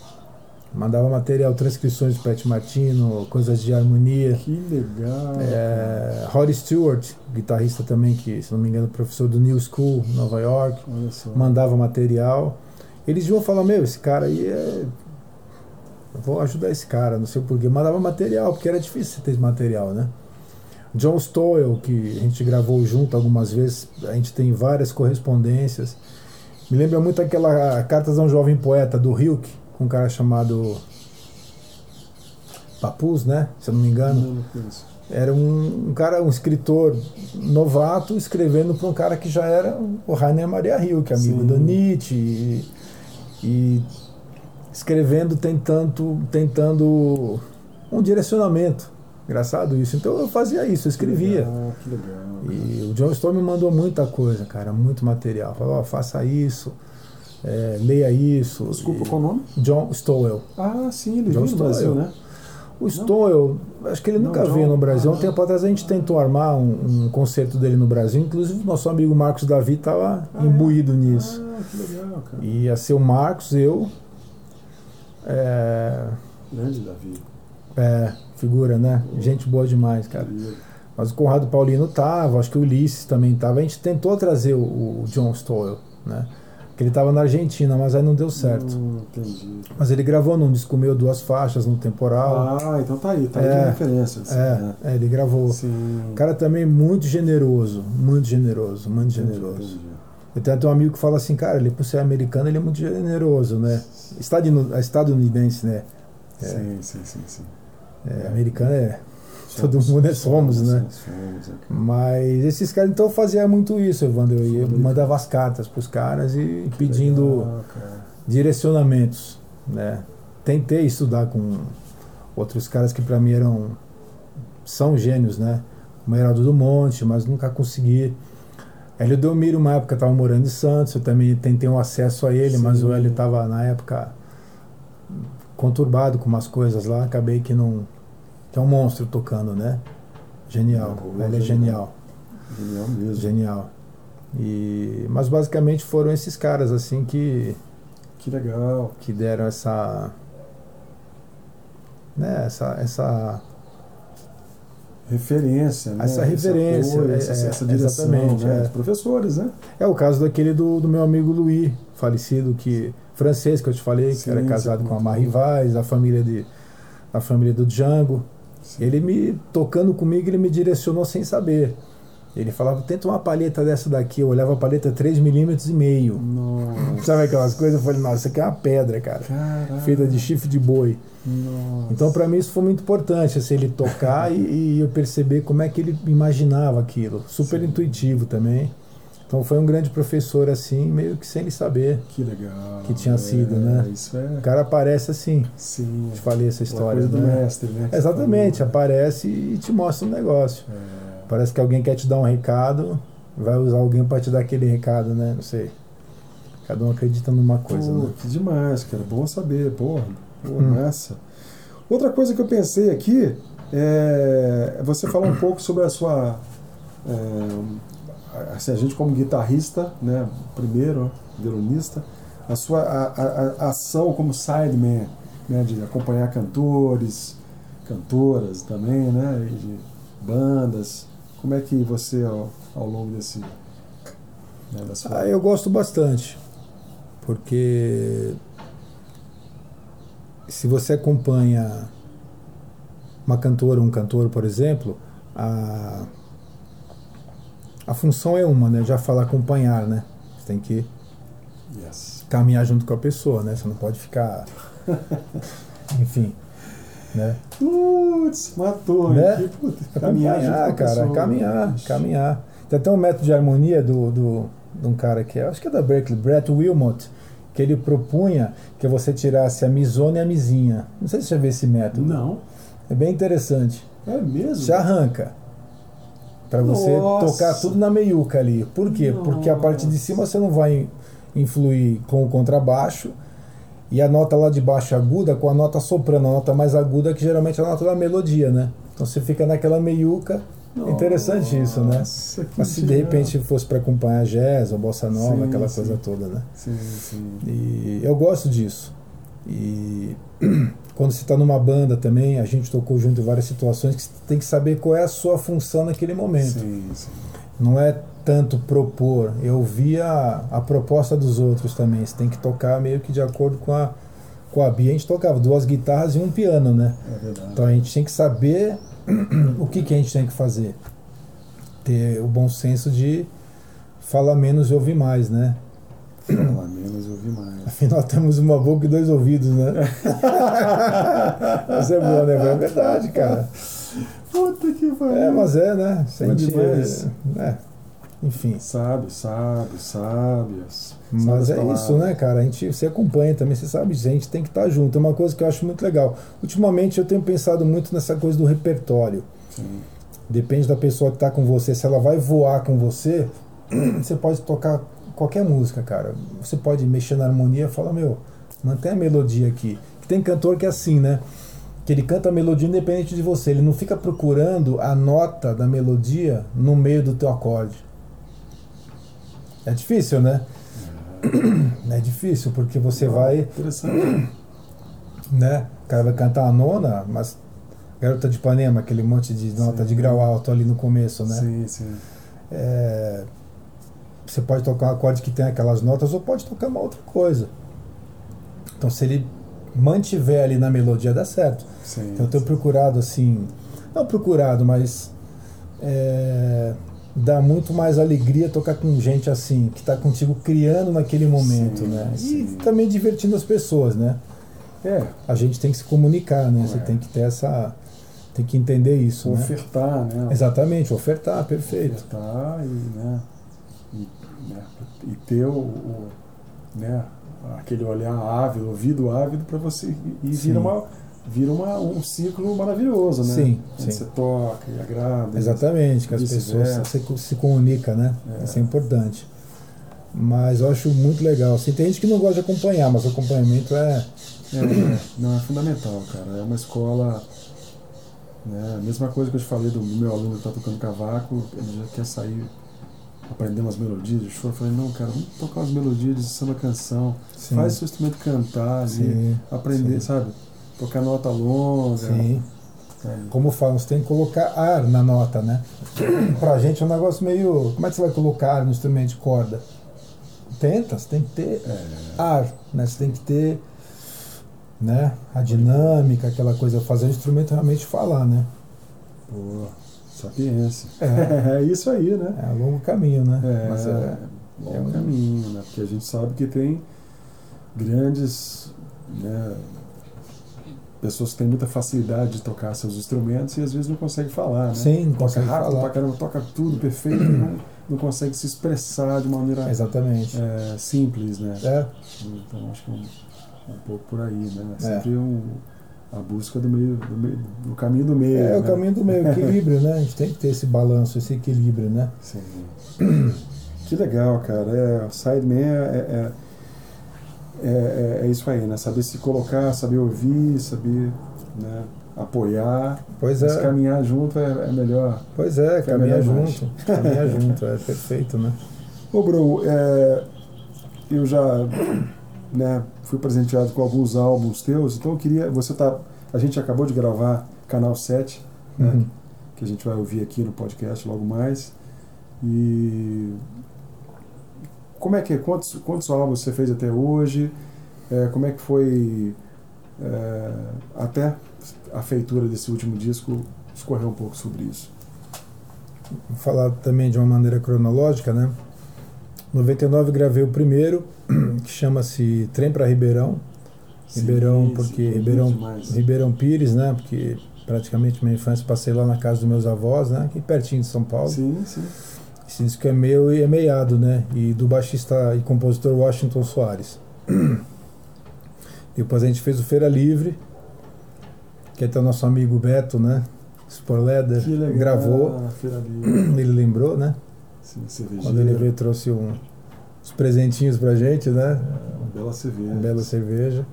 mandava material, transcrições de Pat Martino, coisas de harmonia. Que legal! É, Roddy Stewart, guitarrista também, que, se não me engano, professor do New School, Nova York, mandava material. Eles iam falar, meu, esse cara aí é... Eu vou ajudar esse cara, não sei porquê. Mandava material, porque era difícil ter material, né? John Stowell, que a gente gravou junto algumas vezes, a gente tem várias correspondências. Me lembra muito aquela Cartas a um Jovem Poeta do Hilke, com um cara chamado Papus, né? Se eu não me engano. Era um, um, cara, um escritor novato escrevendo para um cara que já era o Rainer Maria Hilke, amigo Sim. do Nietzsche. E, e escrevendo, tentando, tentando um direcionamento Engraçado isso. Então eu fazia isso, eu escrevia. Legal, que legal. E o John Storm me mandou muita coisa, cara, muito material. Falou, oh, faça isso, é, leia isso. Desculpa, e... qual o nome? John Stowell. Ah, sim, ele John veio no Brasil, né? O Stowell, acho que ele nunca Não, veio no Brasil. Ah, um tempo atrás a gente tentou armar um, um, concerto dele no Brasil. Inclusive, nosso amigo Marcos Davi estava ah, é? imbuído é? nisso. Ah, que legal, cara. Ia ser o Marcos, eu. É... Grande Davi. É, figura, né? Gente boa demais, cara. Mas o Conrado Paulino tava, acho que o Ulisses também tava. A gente tentou trazer o, o John Stoyle, né? Que ele tava na Argentina, mas aí não deu certo. Hum, entendi. Mas ele gravou num disco meu, duas faixas no temporal. Ah, então tá aí, tá é, aí referência. Assim, é, né? é, ele gravou. Sim. Cara também muito generoso, muito generoso, muito generoso. Entendi. Eu tenho até um amigo que fala assim, cara, ele por ser americano, ele é muito generoso, né? Estadunidense, né? É. Sim, sim, sim, sim. É, americano é. Somos, todo mundo é somos, somos né? Somos, é. Mas esses caras então faziam muito isso, Evandro. Eu mandava as cartas para os caras e que pedindo legal, direcionamentos, né? Tentei estudar com outros caras que para mim eram são gênios, né? Como Heraldo do Monte, mas nunca consegui. Hélio Delmiro, uma época, estava morando em Santos, eu também tentei um acesso a ele, Sim. mas o Hélio estava, na época, conturbado com umas coisas lá, acabei que não. Que é um monstro tocando, né? Genial. É, Ele é genial. Genial mesmo. Genial. E, mas basicamente foram esses caras assim que. Que legal. Que deram essa. Né, essa, essa referência, né? Essa referência, é, essa, é, essa direção, exatamente, né? É. professores, né? É o caso daquele do, do meu amigo Luiz, falecido, que francês que eu te falei, sim, que era casado com a Marie Vaz, a família de a família do Django. Sim. Ele me tocando comigo, ele me direcionou sem saber. Ele falava, tenta uma palheta dessa daqui. Eu olhava a palheta 3mm e meio. Sabe aquelas coisas? Eu falei, nossa, isso aqui é uma pedra, cara. Caraca. Feita de chifre de boi. Nossa. Então, para mim, isso foi muito importante, assim, ele tocar (laughs) e, e, eu perceber como é que ele imaginava aquilo. Super Sim. intuitivo também. Então foi um grande professor assim, meio que sem ele saber. Que legal. Que tinha sido, né? Isso é. O cara aparece assim. Sim. Te falei essa história. Coisa né? do mestre, né? Exatamente, aparece e te mostra um negócio. É. Parece que alguém quer te dar um recado, vai usar alguém para te dar aquele recado, né? Não sei. Cada um acredita numa coisa, Pô, né? Que demais, cara. Bom saber, porra. Pô, hum. nessa. Outra coisa que eu pensei aqui é você falar um pouco sobre a sua. É, assim, a gente como guitarrista, né, primeiro, violonista, a sua a, a, a ação como sideman, né, de acompanhar cantores, cantoras também, né, de bandas. Como é que você ao, ao longo desse né, da sua... ah, eu gosto bastante, porque se você acompanha uma cantora, um cantor, por exemplo, a a função é uma, né? Já fala acompanhar, né? Você tem que yes. caminhar junto com a pessoa, né? Você não pode ficar. (laughs) Enfim. Né? Putz, matou, né? caminhar, cara, caminhar, Ixi. caminhar. Tem até um método de harmonia do, do, de um cara que é, acho que é da Berkeley, Brett Wilmot, que ele propunha que você tirasse a misona e a misinha. Não sei se você já viu esse método. Não. É bem interessante. É mesmo? Você arranca. Para você tocar tudo na meiuca ali. Por quê? Nossa. Porque a parte de cima você não vai influir com o contrabaixo e a nota lá de baixo aguda com a nota soprano, a nota mais aguda que geralmente é a nota da melodia, né? Então você fica naquela meiuca. Nossa, Interessante isso, né? Mas se de repente fosse para acompanhar jazz ou bossa nova, sim, aquela sim. coisa toda, né? Sim, sim. E eu gosto disso. E (clears throat) quando você está numa banda também, a gente tocou junto em várias situações que você tem que saber qual é a sua função naquele momento. Sim, sim. Não é tanto propor, eu via a, proposta dos outros também. Você tem que tocar meio que de acordo com a com a Bia a gente tocava duas guitarras e um piano, né? É verdade. Então a gente tem que saber (clears throat) o que, que a gente tem que fazer. Ter o bom senso de falar menos e ouvir mais, né? Falar menos e ouvir mais. Afinal, temos uma boca e dois ouvidos, né? Isso é bom, né? É verdade, cara. Puta que pariu. É, mas é, né? Sente, é, enfim. Sábio, sábio, sábias. Mas é isso, né, cara? A gente se acompanha também, você sabe, a gente tem que estar junto. É uma coisa que eu acho muito legal. Ultimamente eu tenho pensado muito nessa coisa do repertório. Sim. Depende da pessoa que está com você. Se ela vai voar com você, (clears throat) você pode tocar qualquer música, cara. Você pode mexer na harmonia e falar, meu, mantém a melodia aqui. Tem cantor que é assim, né? Que ele canta a melodia independente de você. Ele não fica procurando a nota da melodia no meio do teu acorde. É difícil, né? É difícil, porque você vai. Interessante. Né? O cara vai cantar a nona, mas Garota de Ipanema, aquele monte de nota sim. de grau alto ali no começo, né? Sim, sim. É, você pode tocar um acorde que tem aquelas notas ou pode tocar uma outra coisa. Então, se ele mantiver ali na melodia, dá certo. Sim, então, eu tenho procurado assim, não procurado, mas é, dá muito mais alegria tocar com gente assim, que está contigo criando naquele momento, sim, né? Sim. E também divertindo as pessoas, né? É. A gente tem que se comunicar, né? É. Você tem que ter essa. Tem que entender isso. Ofertar, né? né? Exatamente, ofertar, perfeito. Ofertar e, né? E né? E ter o, o, né? aquele olhar ávido, ouvido ávido para você e vir uma, vira uma, um ciclo maravilhoso, né? Sim, sim. Você toca e agrada. Exatamente, que as pessoas se, se comunicam, né? É. Isso é importante. Mas eu acho muito legal. Assim, tem gente que não gosta de acompanhar, mas o acompanhamento é. É, é, não, é fundamental, cara. É uma escola. Né, a mesma coisa que eu te falei do meu aluno que está tocando cavaco, ele já quer sair, aprender umas melodias de choro. Eu falei, não, cara, vamos tocar umas melodias de samba canção. Sim, Faz seu instrumento cantar sim, aprender, sim. sabe? Tocar nota longa. sim. sabe? Como falam, você tem que colocar ar na nota, né? (clears throat) Pra gente é um negócio meio. Como é que você vai colocar ar no instrumento de corda? Tenta, você tem que ter É, ar, né? Você tem que ter né? a dinâmica, aquela coisa, fazer o instrumento realmente falar, né? pô, sapiência. É. É isso aí, né? É um longo caminho, né? É, Mas é, é é um caminho, né? Porque a gente sabe que tem grandes né, pessoas que têm muita facilidade de tocar seus instrumentos e às vezes não conseguem falar, né? sim, não Toca consegue rápido falar. pra caramba, toca tudo perfeito, e não, não consegue se expressar de maneira Exatamente. é, simples, né? É, Então acho que é um, um pouco por aí, né? É É. sempre um, a busca do meio, do meio, do caminho do meio. é, o né? caminho do meio, (laughs) equilíbrio, né? A gente tem que ter esse balanço, esse equilíbrio, né? Sim. (clears throat) Que legal, cara. É, o Sideman é, é, é, é, é isso aí, né? Saber se colocar, saber ouvir, saber né, apoiar. Pois Mas é, caminhar junto é, é melhor. pois é, caminhar junto. Caminhar (laughs) junto, é perfeito, né? Ô, Bro, é, eu já né, fui presenteado com alguns álbuns teus, então eu queria. Você tá. A gente acabou de gravar Canal 7, né? Uhum. que a gente vai ouvir aqui no podcast logo mais. E como é que é? Quantos, quantos álbuns você fez até hoje? É, como é que foi é, até a feitura desse último disco? Escorrer um pouco sobre isso. Vou falar também de uma maneira cronológica, né? 99 gravei o primeiro, (clears throat) que chama-se Trem para Ribeirão. Ribeirão, Sim, porque sim, Ribeirão, demais. Ribeirão Pires, né? Porque praticamente minha infância passei lá na casa dos meus avós, né? Aqui pertinho de São Paulo. Sim, sim. Esse disco é meu e é meiado, né? E do baixista e compositor Washington Soares. (clears throat) Depois a gente fez o Feira Livre, que até o nosso amigo Beto, né? Sporleder gravou, (clears throat) ele lembrou, né? Sim, cervejeira. Quando ele veio, trouxe um, uns presentinhos pra gente, né? Uma bela cerveja. Uma bela cerveja.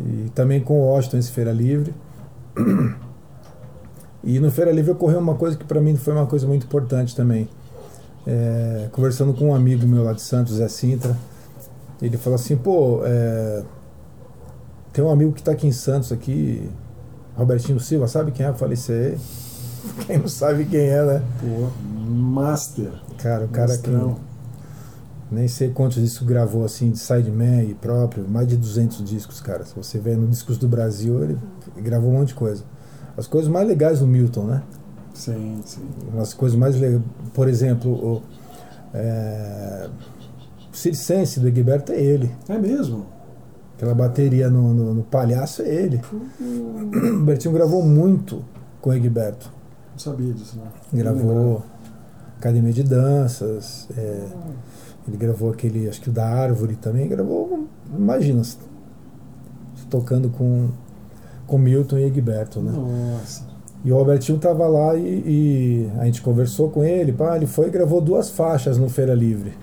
E também com o Washington esse Feira Livre. E no Feira Livre ocorreu uma coisa que para mim foi uma coisa muito importante também. É, conversando com um amigo meu lá de Santos, Zé Sintra, ele falou assim, pô, é, tem um amigo que está aqui em Santos aqui, Robertinho Silva, sabe quem é? Eu falei, sei. (laughs) Quem não sabe quem é, né? Pô, master. Cara, o cara que nem sei quantos discos gravou assim de Sideman e próprio, mais de 200 discos, cara. Se você vê no Discos do Brasil, ele gravou um monte de coisa. As coisas mais legais do Milton, né? Sim, sim. As coisas mais legais, por exemplo, o é, Circense do Egberto é ele. É mesmo? Aquela bateria no, no, no palhaço é ele. (clears throat) O Bertinho gravou muito com o Egberto. Não sabia disso, né? Gravou Academia de Danças, é, ele gravou aquele, acho que o da Árvore também, gravou, imagina, tocando com, com Milton e Egberto, né? Nossa. E o Robertinho tava lá e, e a gente conversou com ele, pá, ele foi e gravou duas faixas no Feira Livre.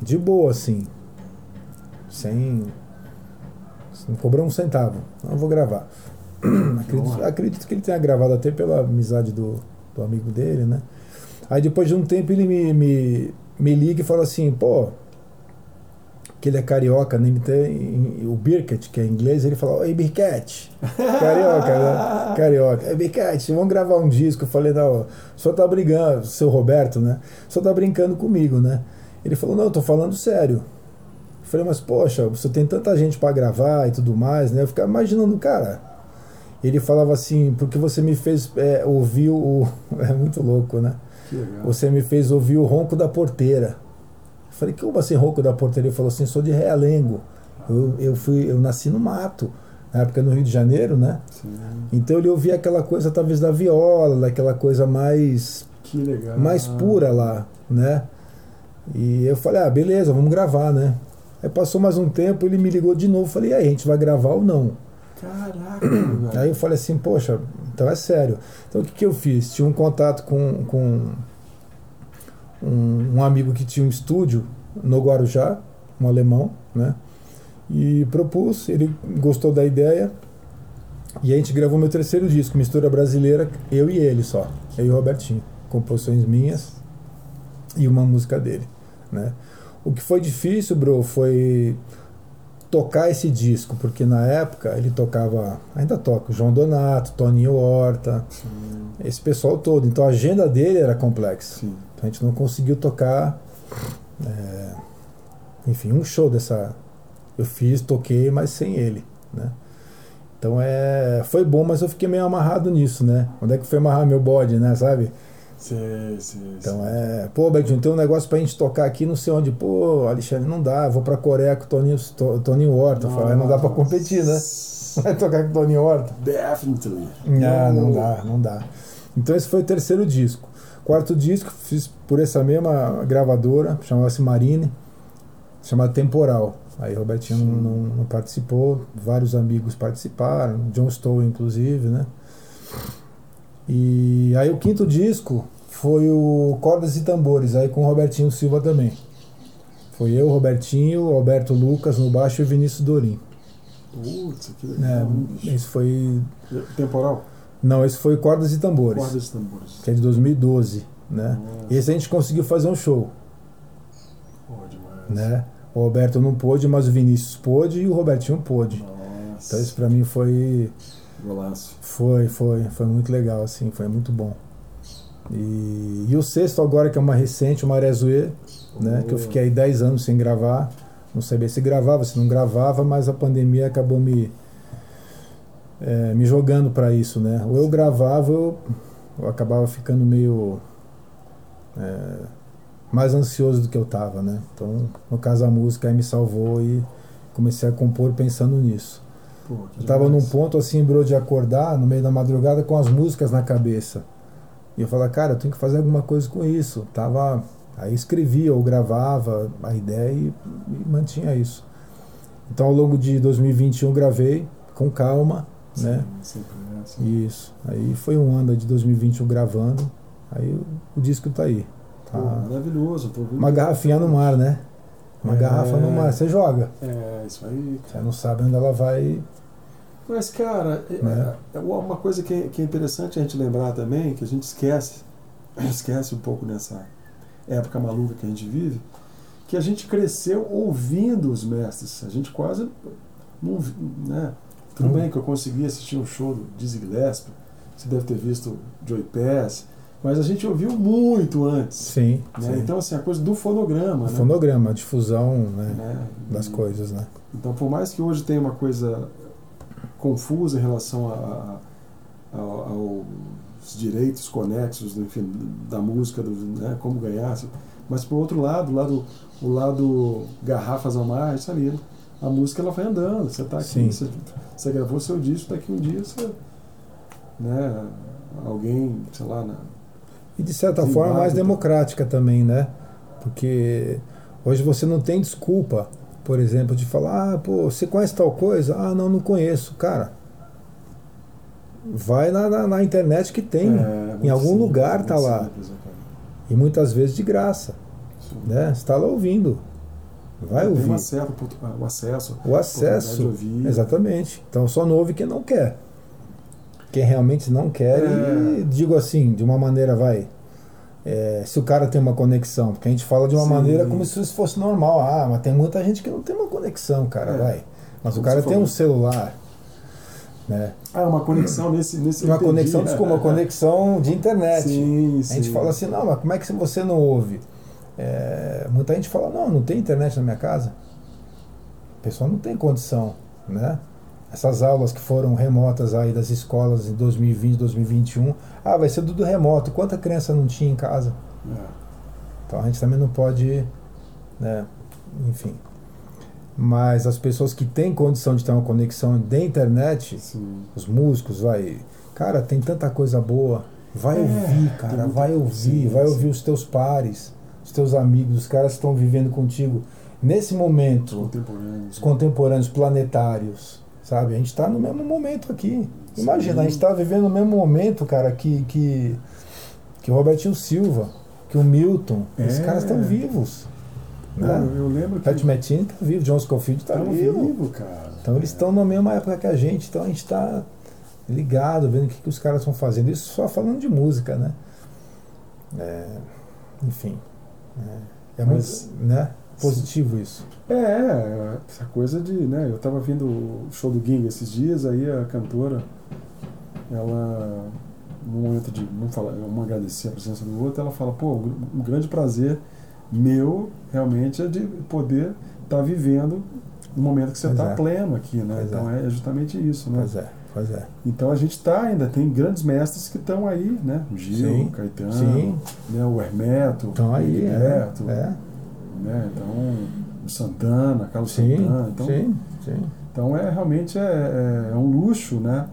De boa, assim. Sem. Não cobrou um centavo. Não vou gravar. Acredito, acredito que ele tenha gravado até pela amizade do, do amigo dele, né? Aí depois de um tempo ele me, me, me liga e fala assim, pô, que ele é carioca, né? ele tem o Birket, que é inglês, ele fala, oi Birket, carioca, né? (laughs) Carioca, é Birket, vamos gravar um disco. Eu falei, não, o senhor tá brigando, seu Roberto, né? Senhor tá brincando comigo, né? Ele falou, não, eu tô falando sério. Eu falei, mas poxa, você tem tanta gente para gravar e tudo mais, né? Eu ficava imaginando, cara. Ele falava assim, porque você me fez é, ouvir o. (laughs) É muito louco, né? Você me fez ouvir o ronco da porteira. Eu falei, como assim ronco da porteira? Ele falou assim, sou de Realengo. Eu, eu, fui, eu nasci no mato, na época no Rio de Janeiro, né? Sim. Então ele ouvia aquela coisa talvez da viola, daquela coisa mais, Que legal. mais pura lá, né? E eu falei, ah, beleza, vamos gravar, né? Aí passou mais um tempo, ele me ligou de novo, falei, e aí, a gente vai gravar ou não? Caraca, (clears throat) velho. Aí eu falei assim, poxa, então é sério. Então o que, que eu fiz? Tinha um contato com, com um, um amigo que tinha um estúdio no Guarujá, um alemão, né? E propus, ele gostou da ideia. E a gente gravou meu terceiro disco, Mistura Brasileira, eu e ele só, eu e o Robertinho. Composições minhas e uma música dele, né? O que foi difícil, bro, foi tocar esse disco, porque na época ele tocava, ainda toca, João Donato, Toninho Horta, Sim. esse pessoal todo. Então a agenda dele era complexa. Sim. Então a gente não conseguiu tocar, é, enfim, um show dessa. Eu fiz, toquei, mas sem ele, né? Então é, foi bom, mas eu fiquei meio amarrado nisso, né? Onde é que foi amarrar meu bode, né? Sabe? Sim, sim, Então é, pô, Bedinho, tem um negócio pra gente tocar aqui, não sei onde. Pô, Alexandre, não dá, vou pra Coreia com o Toninho, To- Toninho Horta. Eu falei, não dá pra competir, né? (laughs) Vai tocar com o Toninho Horta. Definitely. Ah, não dá, não dá. Então esse foi o terceiro disco. Quarto disco, fiz por essa mesma gravadora, chamava-se Marine, chamada Temporal. Aí Robertinho não, não- não participou, vários amigos participaram, John Stowe inclusive, né? E aí o quinto disco foi o Cordas e Tambores, aí com o Robertinho Silva também. Foi eu, Robertinho, Alberto Lucas no baixo e Vinícius Dorim. Putz, que É, legal. bicho. esse foi. Temporal? Não, esse foi Cordas e Tambores. Cordas e tambores. que é de 2012, né? Esse a gente conseguiu fazer um show, pô, demais. né? O Alberto não pôde, mas o Vinícius pôde e o Robertinho pôde. Nossa. Então isso pra mim foi Golaço. foi foi foi muito legal assim, foi muito bom. E, e o sexto agora que é uma recente, o Maré Zoe, né, que eu fiquei aí 10 anos sem gravar, não sabia se gravava, se não gravava, mas a pandemia acabou me é, me jogando para isso, né? Ou eu gravava, ou eu acabava ficando meio é, mais ansioso do que eu tava, né? Então, no caso a música aí me salvou e comecei a compor pensando nisso. Pô, Eu tava num ponto assim, bro, de acordar no meio da madrugada com as músicas na cabeça. E eu falava, cara, eu tenho que fazer alguma coisa com isso. Tava. Aí escrevia ou gravava a ideia e, e mantinha isso. Então ao longo de 2021 eu gravei com calma, Sim, né? é assim. Isso. Aí foi um ano de 2021 gravando. Aí o, o disco tá aí. Pô, Tá. maravilhoso. Tô vendo. Uma garrafinha no mar, né? Uma É. garrafa no mar. Você joga. É, isso aí. Você não sabe onde ela vai. Mas, cara, é- Né? é uma coisa que é, que é interessante a gente lembrar também, que a gente esquece, (clears throat) esquece um pouco nessa época maluca que a gente vive, que a gente cresceu ouvindo os mestres. A gente quase não. Né? Tudo Hum. bem que eu consegui assistir um show do Dizzy Gillespie, você deve ter visto Joy Pass, mas a gente ouviu muito antes. Sim. né? sim. Então, assim, a coisa do fonograma. o né? fonograma, a difusão né, Né? das E- coisas, né? Então, por mais que hoje tenha uma coisa confusa em relação a, a- ao- aos direitos conexos, enfim, da música, do, né, como ganhar, mas por outro lado, o lado, o lado garrafas ao mar, isso ali, a música ela vai andando, você está aqui, você, você gravou seu disco, daqui um dia você, né, alguém, sei lá, na, E de certa Sim, forma mais válido. democrática também, né? Porque hoje você não tem desculpa, por exemplo, de falar, ah, pô, você conhece tal coisa? Ah, não, não conheço. Cara, vai na, na, na internet que tem. É, em algum simples, lugar tá lá. simples? E muitas vezes de graça, Sim. né? Você está lá ouvindo. Vai Tem ouvir. o acesso, o acesso, O acesso. ouvir. Exatamente. Então só não ouve quem não quer. Quem realmente não quer, É. e digo assim, de uma maneira vai. é, se o cara tem uma conexão, porque a gente fala de uma Sim. maneira como se isso fosse normal. Ah, mas tem muita gente que não tem uma conexão, cara, É. vai. Mas o Como cara você tem um celular, né? Ah, uma conexão nesse. nesse Uma entendi. conexão, desculpa, uma conexão de internet. Sim, A gente sim. fala assim, não, mas como é que você não ouve? É, muita gente fala, não, não tem internet na minha casa. O pessoal não tem condição, né? Essas aulas que foram remotas aí das escolas em 2020, 2021, ah, vai ser tudo remoto. Quanta criança não tinha em casa? É. Então a gente também não pode, né? Enfim. Mas as pessoas que têm condição de ter uma conexão de internet, Sim. os músicos, vai. Cara, tem tanta coisa boa. Vai É, ouvir, cara, vai ouvir, vai ouvir os teus pares, os teus amigos, os caras que estão vivendo contigo. Nesse Os momento, contemporâneos. os contemporâneos planetários, sabe? A gente está no mesmo momento aqui. Imagina, Sim. a gente está vivendo o mesmo momento, cara, que, que, que o Robertinho Silva, que o Milton, é. esses caras estão vivos. Né? eu lembro que. Pat Metini está vivo, John Scofield está vivo. vivo. cara. Então eles estão na mesma época que a gente, então a gente está ligado, vendo o que, que os caras estão fazendo. Isso só falando de música, né? É, enfim. É, é Mas, muito né, positivo isso. É, essa coisa de. Né, eu estava vendo o show do Ging esses dias, aí a cantora, ela, no momento de não falar, um agradecer a presença do outro, ela fala: pô, um grande prazer meu realmente é de poder estar tá vivendo no momento que você está é. pleno aqui, né? Pois então é. é justamente isso, né? Pois é. Pois é. Então a gente está ainda, tem grandes mestres que estão aí, né? O Gil, sim, o Caetano, sim. Né? o Hermeto, estão aí, o Hermeto, é, é. Né? Então, o Santana, Carlos sim, Santana. Então, sim, sim. então é realmente é, é, é um luxo, né?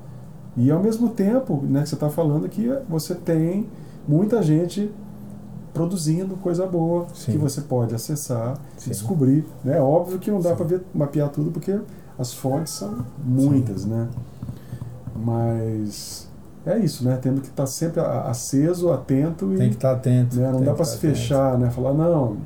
E ao mesmo tempo, né, que você está falando que você tem muita gente produzindo coisa boa Sim. que você pode acessar, Sim. descobrir. É né? óbvio que não dá para mapear tudo porque as fontes são muitas, Sim. né? Mas é isso, né? Tendo que estar tá sempre aceso, atento. Tem que estar tá atento. Né? Não dá para se fechar, né? Falar, não,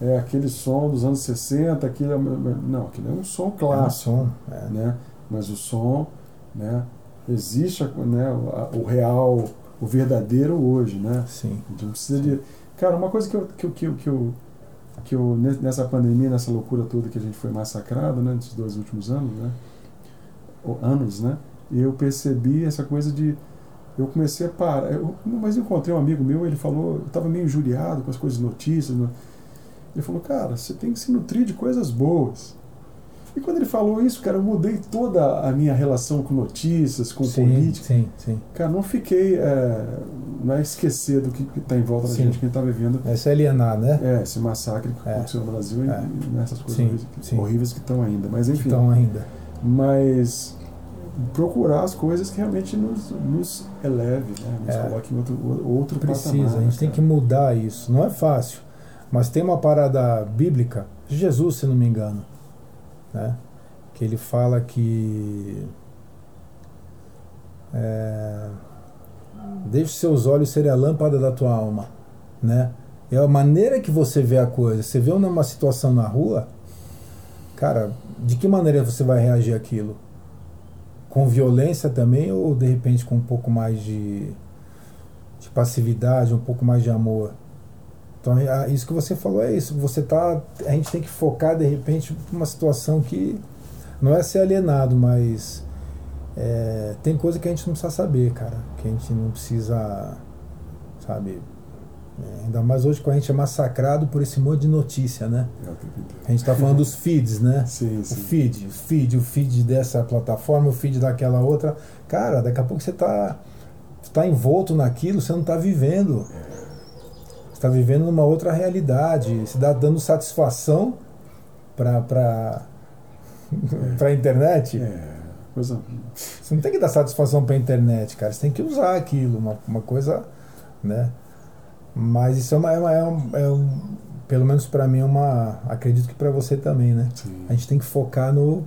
é aquele som dos anos 60, aquilo é... Não, aquilo é um som clássico. É um som, é. Né? Mas o som, né? Existe né, o real, o verdadeiro hoje, né? Sim. A gente não precisa de... Cara, uma coisa que eu, que, que, que, eu, que eu, nessa pandemia, nessa loucura toda que a gente foi massacrado, né? Nesses dois últimos anos, né? Anos, né? Eu percebi essa coisa de. Eu comecei a parar. Eu, mas eu encontrei um amigo meu, ele falou, eu estava meio injuriado com as coisas notícias. Né? Ele falou, cara, você tem que se nutrir de coisas boas. E quando ele falou isso, cara, eu mudei toda a minha relação com notícias, com sim, política. Sim, sim. Cara, não fiquei. É, não é esquecer do que está em volta da sim. gente, que está vivendo. É se alienar, né? É, esse massacre que é. aconteceu no Brasil é. e nessas coisas sim, horríveis, que estão ainda. Mas enfim. Estão ainda. Mas procurar as coisas que realmente nos, nos eleve, né? nos é. coloque em outro, outro Precisa, patamar. a gente cara. tem que mudar isso. Não é fácil, mas tem uma parada bíblica, Jesus, se não me engano, né? que ele fala que é, deixe seus olhos serem a lâmpada da tua alma, né? É a maneira que você vê a coisa. Você vê uma situação na rua, cara, de que maneira você vai reagir àquilo? com violência também ou de repente com um pouco mais de, de passividade, um pouco mais de amor? Então, é, isso que você falou é isso. Você tá, a gente tem que focar de repente uma situação que não é ser alienado, mas é, tem coisa que a gente não precisa saber, cara. Que a gente não precisa, sabe, é, ainda mais hoje que a gente é massacrado por esse monte de notícia, né? É, a gente está falando dos feeds, né? Sim, (laughs) sim. O feed, o feed, o feed dessa plataforma, o feed daquela outra. Cara, daqui a pouco você está tá envolto naquilo, você não está vivendo. Você está vivendo numa outra realidade. Você está dando satisfação para para (laughs) a internet. É, coisa... Você não tem que dar satisfação para a internet, cara. Você tem que usar aquilo, uma, uma coisa, né? Mas isso é uma, é, uma, é, um, é um, pelo menos para mim é uma, acredito que para você também, né? Sim. A gente tem que focar no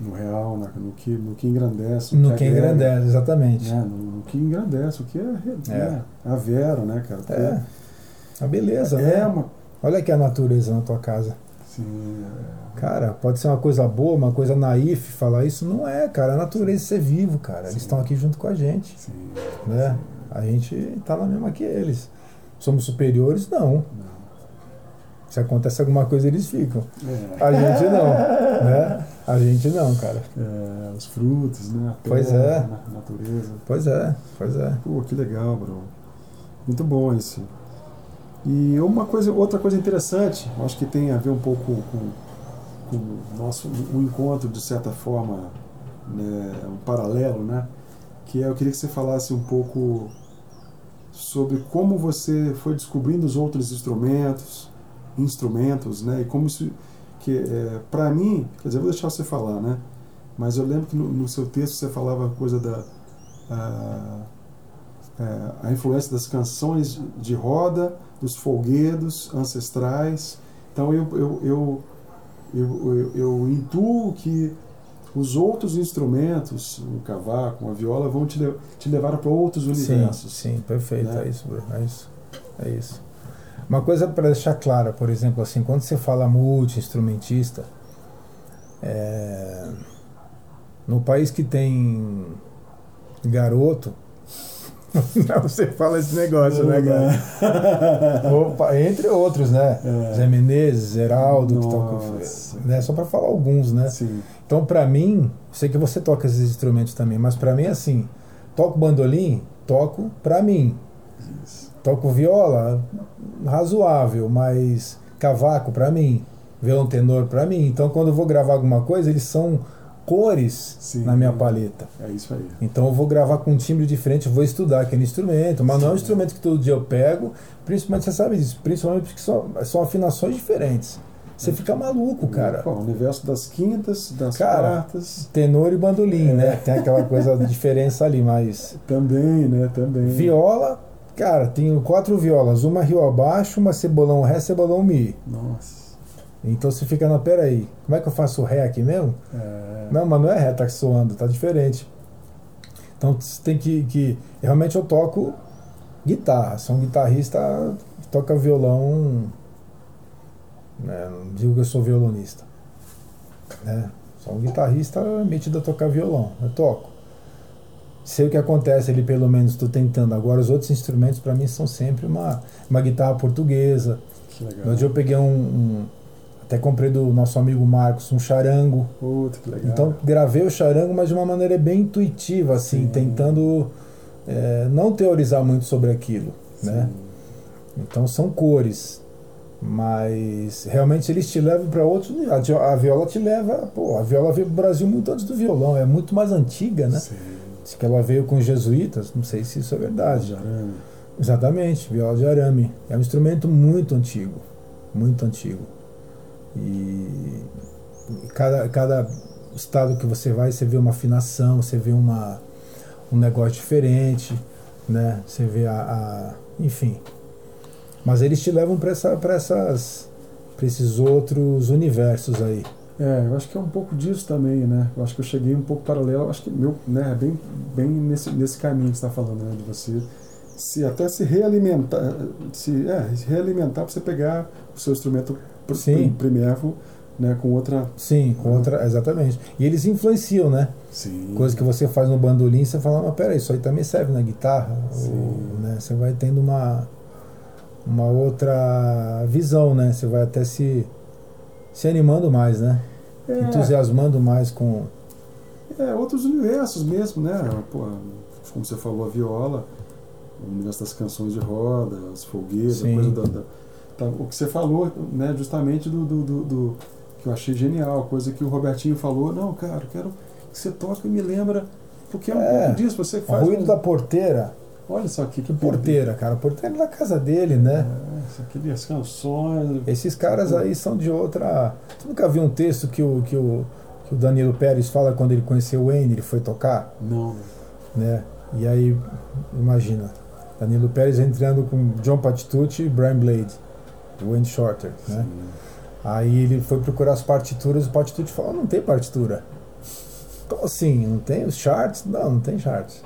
no real, no que no que engrandece, no que, que engrandece, exatamente. Né? No, no, que engrandece, o que é, é. Né? a vera, né, cara? É. A beleza, é né? Uma... Olha aqui a natureza na tua casa. Sim. É. Cara, pode ser uma coisa boa, uma coisa naif falar isso, não é, cara. A natureza é ser vivo, cara. Sim. Eles estão aqui junto com a gente. Sim. Né? Sim. A gente tá na mesma que eles. Somos superiores? Não. não. Se acontece alguma coisa, eles ficam. É. A gente não. Né? A gente não, cara. É, os frutos, né? A terra, pois é. A natureza. Pois é, pois é. Pô, que legal, bro. Muito bom isso. E uma coisa, outra coisa interessante, acho que tem a ver um pouco com, com o nosso um encontro, de certa forma, né, um paralelo, né? Que é, eu queria que você falasse um pouco sobre como você foi descobrindo os outros instrumentos, instrumentos, né? E como isso que é, para mim, quer dizer, vou deixar você falar, né? Mas eu lembro que no, no seu texto você falava a coisa da a, é, a, influência das canções de roda, dos folguedos ancestrais. Então eu eu, eu, eu, eu, intuo que os outros instrumentos, o cavaco, a viola, vão te, te levar para outros universos. Sim, sim perfeito, né? é isso, Bruno, é isso, é isso. Uma coisa para deixar clara, por exemplo, assim, quando você fala multi-instrumentista, é, no país que tem garoto, (laughs) você fala esse negócio, né, cara? Opa, entre outros, né? É. Zé Menezes, Zeraldo, Nossa. que toca, né? Só para falar alguns, né? Sim. Então, para mim, sei que você toca esses instrumentos também, mas para mim, assim, toco bandolim, toco para mim. Isso. Toco viola, razoável, mas cavaco para mim, violão tenor para mim. Então, quando eu vou gravar alguma coisa, eles são cores Sim, na minha paleta. É isso aí. Então eu vou gravar com um timbre diferente, vou estudar aquele instrumento, mas Sim. não é um instrumento que todo dia eu pego, principalmente você sabe disso, principalmente porque são, são afinações diferentes. Você fica maluco, cara. Pô, o universo das quintas, das cara, quartas. Tenor e bandolim, é. né? Tem aquela coisa de diferença ali, mas. (laughs) Também, né? Também. Viola, cara, tenho quatro violas. Uma rio abaixo, uma cebolão ré, cebolão mi. Nossa. Então você fica, não, peraí, como é que eu faço ré aqui mesmo? É. Não, mas não é ré, tá soando, tá diferente. Então você tem que, que. Realmente eu toco guitarra, sou um guitarrista toca violão. Né, não digo que eu sou violonista. Né? Sou um guitarrista metido a tocar violão, eu toco. Sei o que acontece ali, pelo menos estou tentando. Agora, os outros instrumentos para mim são sempre uma, uma guitarra portuguesa. Que legal. Onde eu peguei um, um até comprei do nosso amigo Marcos um charango. Puta, que legal. Então gravei o charango, mas de uma maneira bem intuitiva, assim, Sim. tentando é, não teorizar muito sobre aquilo, Sim. né? Então são cores, mas realmente eles te levam para outros. A viola te leva, pô, a viola veio para o Brasil muito antes do violão, é muito mais antiga, né? Sim. Diz que ela veio com os jesuítas, não sei se isso é verdade. Exatamente, viola de arame. É um instrumento muito antigo, muito antigo. E, e cada, cada estado que você vai, você vê uma afinação, você vê uma, um negócio diferente, né? Você vê a, a enfim. Mas eles te levam para essa, essas esses outros universos aí. É, eu acho que é um pouco disso também, né? Eu acho que eu cheguei um pouco paralelo, acho que meu, né, bem, bem nesse, nesse caminho que você está falando, né? De você se até se realimentar, se, é, se realimentar para você pegar o seu instrumento Sim. primeiro né, com outra. Sim, com outra, exatamente. E eles influenciam, né? Sim. Coisa que você faz no bandolim, você fala, mas peraí, isso aí também serve na guitarra. Ou, né, você vai tendo uma, uma outra visão, né? Você vai até se, se animando mais, né? É. Entusiasmando mais com. É, outros universos mesmo, né? Pô, como você falou, a viola, o universo das canções de roda, as folguedas, a coisa da, da Tá, o que você falou, né, justamente do, do, do, do, que eu achei genial, coisa que o Robertinho falou, não, cara, quero que você toque e me lembra, porque é um é, pouco disso, você faz. O ruído um... da porteira. Olha só aqui. Que porteira, cara. Porteira é da casa dele, né? É, as canções. Esses caras aí são de outra. Você nunca viu um texto que o, que o, que o Danilo Pérez fala quando ele conheceu o Wayne, ele foi tocar? Não. Né? E aí, imagina, Danilo Pérez entrando com John Patitucci e Brian Blade. Wayne Shorter, né? Aí ele foi procurar as partituras, o partitude falou, não tem partitura. Como assim? Não tem os charts? Não, não tem charts.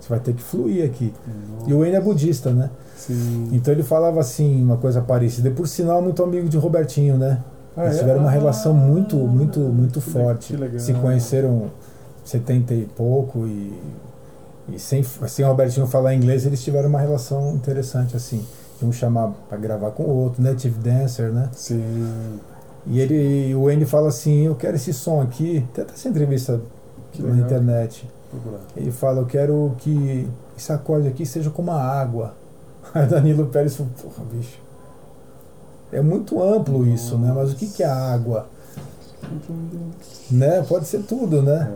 Você vai ter que fluir aqui. Nossa. E o Wayne é budista, né? Sim. Então ele falava assim, uma coisa parecida. Por sinal, muito amigo de Robertinho, né? Ah, Eles é? tiveram é? uma relação muito, muito, muito que forte. Legal. Se conheceram 70 e pouco e, e sem, sem Robertinho falar inglês, eles tiveram uma relação interessante assim um chamar para gravar com o outro, Native Dancer, né? Sim. E ele, o Andy fala assim, eu quero esse som aqui, tem até essa entrevista que na legal. internet. Ele fala, eu quero que esse acorde aqui seja como a água. (laughs) Aí Danilo Pérez falou, porra, bicho. É muito amplo Nossa. isso, né? Mas o que, que é a água? né? Pode ser tudo, né?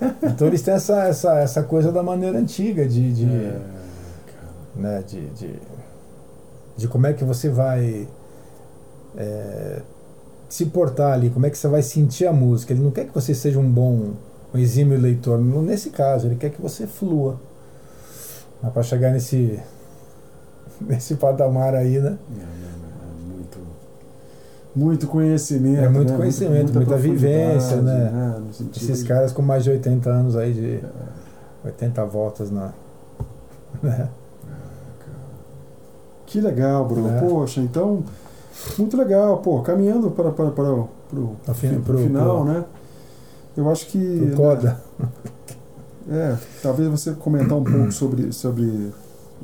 É. Então eles têm essa, essa, essa coisa da maneira antiga de, de, é, né? de, de de como é que você vai é, se portar ali, como é que você vai sentir a música. Ele não quer que você seja um bom, um exímio leitor. Nesse caso, ele quer que você flua. Mas para chegar nesse, (laughs) nesse patamar aí, né? É, é, é muito, muito conhecimento. É muito né? conhecimento, muita, vivência, né? né? Esses de... caras com mais de 80 anos aí, de é. 80 voltas na. (laughs) Né? Que legal, Bruno. É. Poxa, então, muito legal. Pô, caminhando para, para, para, o pro, pro final, pro, né? Eu acho que. Pro coda. Né? É, talvez você comentar um pouco sobre, sobre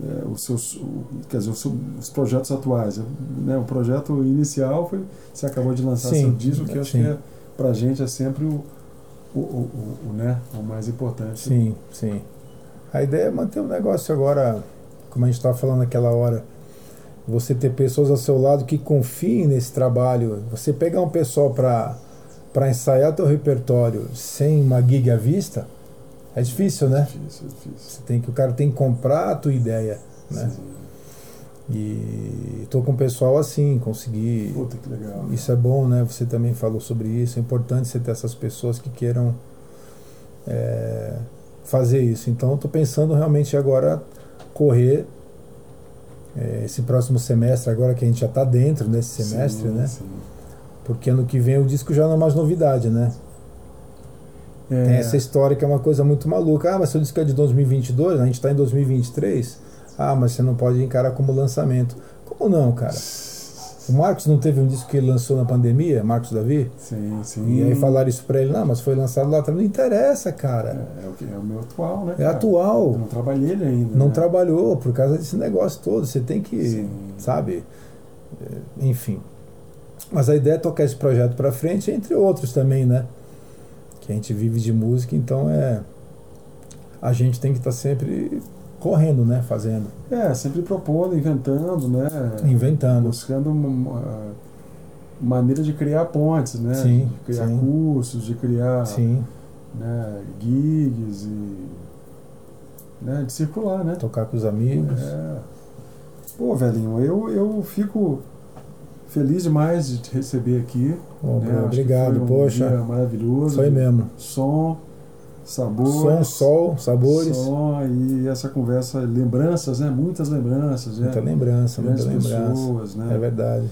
é, os seus, o, quer dizer, os, os, projetos atuais. Né? O projeto inicial foi, você acabou de lançar sim, seu disco, que eu acho sim. que é, pra gente é sempre o, o, o, o, né, o mais importante. Sim, sim. A ideia é manter o negócio agora, como a gente estava falando naquela hora, você ter pessoas ao seu lado que confiem nesse trabalho. Você pegar um pessoal para para ensaiar teu repertório sem uma gig à vista, é difícil, né? É difícil, é difícil. Você tem que, o cara tem que comprar a tua ideia, né? Sim. E tô com o pessoal assim, conseguir. Puta que legal. Isso é bom, né? Você também falou sobre isso. É importante você ter essas pessoas que queiram é, fazer isso. Então, estou pensando realmente agora correr esse próximo semestre, agora que a gente já está dentro desse semestre, sim, né? Sim. Porque ano que vem o disco já não é mais novidade, né? É. Tem essa história que é uma coisa muito maluca. Ah, mas seu disco é de 2022, a gente está em 2023. Ah, mas você não pode encarar como lançamento. Como não, cara? O Marcos não teve um disco que ele lançou na pandemia, Marcos Davi? Sim, sim. E aí falaram isso pra ele, não, mas foi lançado lá atrás. Não interessa, cara. É, é, o, que, é o meu atual, né? É cara? atual. Eu não trabalhei ele ainda. Não né? trabalhou por causa desse negócio todo. Você tem que, sim. sabe? É, enfim. Mas a ideia é tocar esse projeto para frente, entre outros também, né? Que a gente vive de música, então é. A gente tem que estar tá sempre correndo, né? Fazendo. É, sempre propondo, inventando, né? Inventando. Buscando uma, uma maneira de criar pontes, né? Sim, de criar sim. cursos, de criar sim. Né, gigs e. Né, de circular, né? Tocar com os amigos. É. Pô, velhinho, eu, eu fico Feliz demais de te receber aqui. Oh, né? Obrigado, um poxa. maravilhoso. Foi mesmo. Som, sabor. Som, sol, sabores. Som e essa conversa, lembranças, né? Muitas lembranças. Né? Muita lembrança, muita lembrança. pessoas, né? É verdade.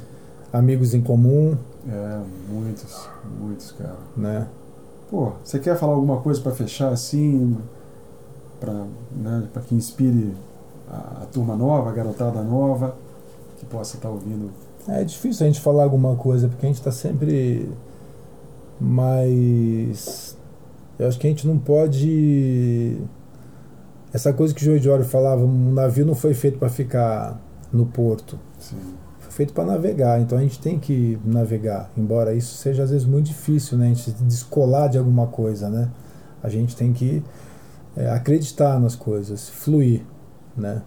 Amigos em comum. É, muitos, muitos, cara. Né? Pô, você quer falar alguma coisa para fechar assim? Para né, pra que inspire a, a turma nova, a garotada nova, que possa estar tá ouvindo é difícil a gente falar alguma coisa, porque a gente está sempre mais. Eu acho que a gente não pode. Essa coisa que o João Diório falava, um navio não foi feito para ficar no porto. Sim. Foi feito para navegar, então a gente tem que navegar, embora isso seja às vezes muito difícil, né? A gente descolar de alguma coisa, né? A gente tem que é, acreditar nas coisas, fluir, né?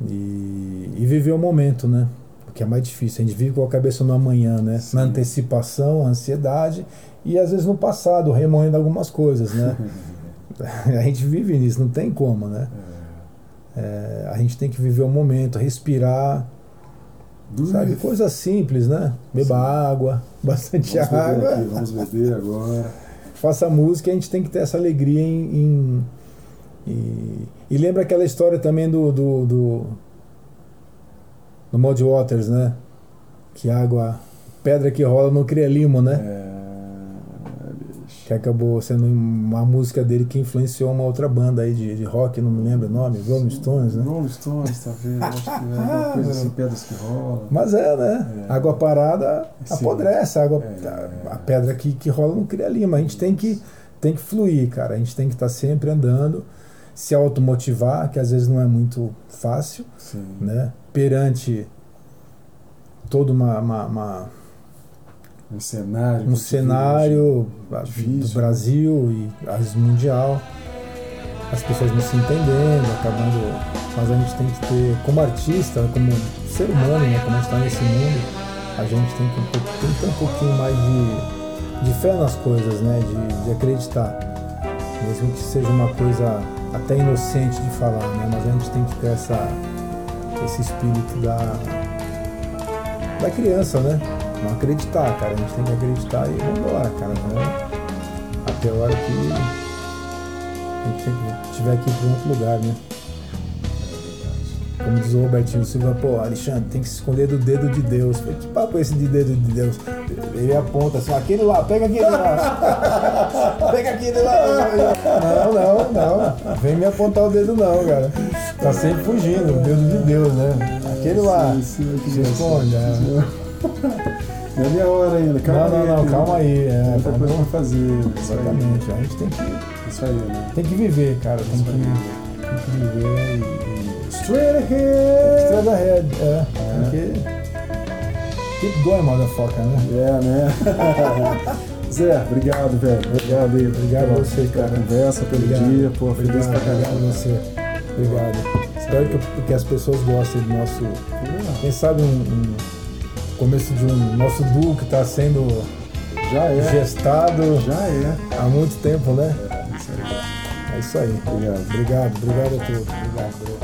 E, e viver o momento, né? que é mais difícil. A gente vive com a cabeça no amanhã, né? Sim. Na antecipação, ansiedade e às vezes no passado, remoendo algumas coisas, né? (laughs) a gente vive nisso, não tem como, né? É. É, a gente tem que viver o momento, respirar, sabe? Coisas simples, né? Beba Sim. água, (laughs) bastante vamos água. Beber aqui, vamos beber agora. Faça música, a gente tem que ter essa alegria em, em e, e, lembra aquela história também do, do, do Mud Waters, né? Que água, pedra que rola não cria limo, né? É, que acabou sendo uma música dele que influenciou uma outra banda aí de, de rock, não me lembro o nome, Rolling Stones, né? Rolling Stones, tá vendo? Acho que é uma (laughs) coisa assim, pedras que rolam. Mas é, né? É. Água parada apodrece, a, água, é. a, pedra que, que rola não cria lima. A gente tem que, tem que fluir, cara. A gente tem que estar tá sempre andando, se automotivar, que às vezes não é muito fácil, Sim. né? perante todo uma, uma, uma um cenário, um cenário do Brasil e às mundial, as pessoas não se entendendo, acabando. Mas a gente tem que ter, como artista, como ser humano, né, como a gente está nesse mundo, a gente tem que, tem que ter um pouquinho mais de, de fé nas coisas, né, de, de acreditar. Mesmo que seja uma coisa até inocente de falar, né, mas a gente tem que ter essa esse espírito da, da criança, né? Não acreditar, cara. A gente tem que acreditar e vamos embora, cara. Né? Até a hora que a gente estiver aqui para outro lugar, né? como diz o Robertinho Silva, pô, Alexandre, tem que se esconder do dedo de Deus. Falei, que papo é esse de dedo de Deus? Ele aponta assim, aquele lá, pega aquele lá. (laughs) pega aquele lá. Não, não, não. Vem me apontar o dedo não, cara. Tá sempre fugindo, o dedo de Deus, né? Aquele lá. Sim, sim, Se esconde. é. (laughs) Não é minha hora ainda, calma Não, aí. não, não, calma aí. É, Muita tá coisa pra fazer. Aí. Exatamente. A gente tem que, Isso aí, né? tem que viver, cara. Tem que, tem que viver e. Straight ahead! Straight ahead, é. Porque. Keep going, motherfucker, né? É, né? (laughs) Zé, obrigado, velho. Obrigado aí. Obrigado a você, pela cara. conversa, pelo Obrigado. dia. Pô, feliz Obrigado, pra obrigado caramba. a você. Obrigado. Espero que, que as pessoas gostem do nosso. Quem sabe um, um começo de um nosso duo que está sendo Já é. gestado Já é. há muito tempo, né? Isso aí. É isso aí. Obrigado. Obrigado, obrigado a todos. Obrigado.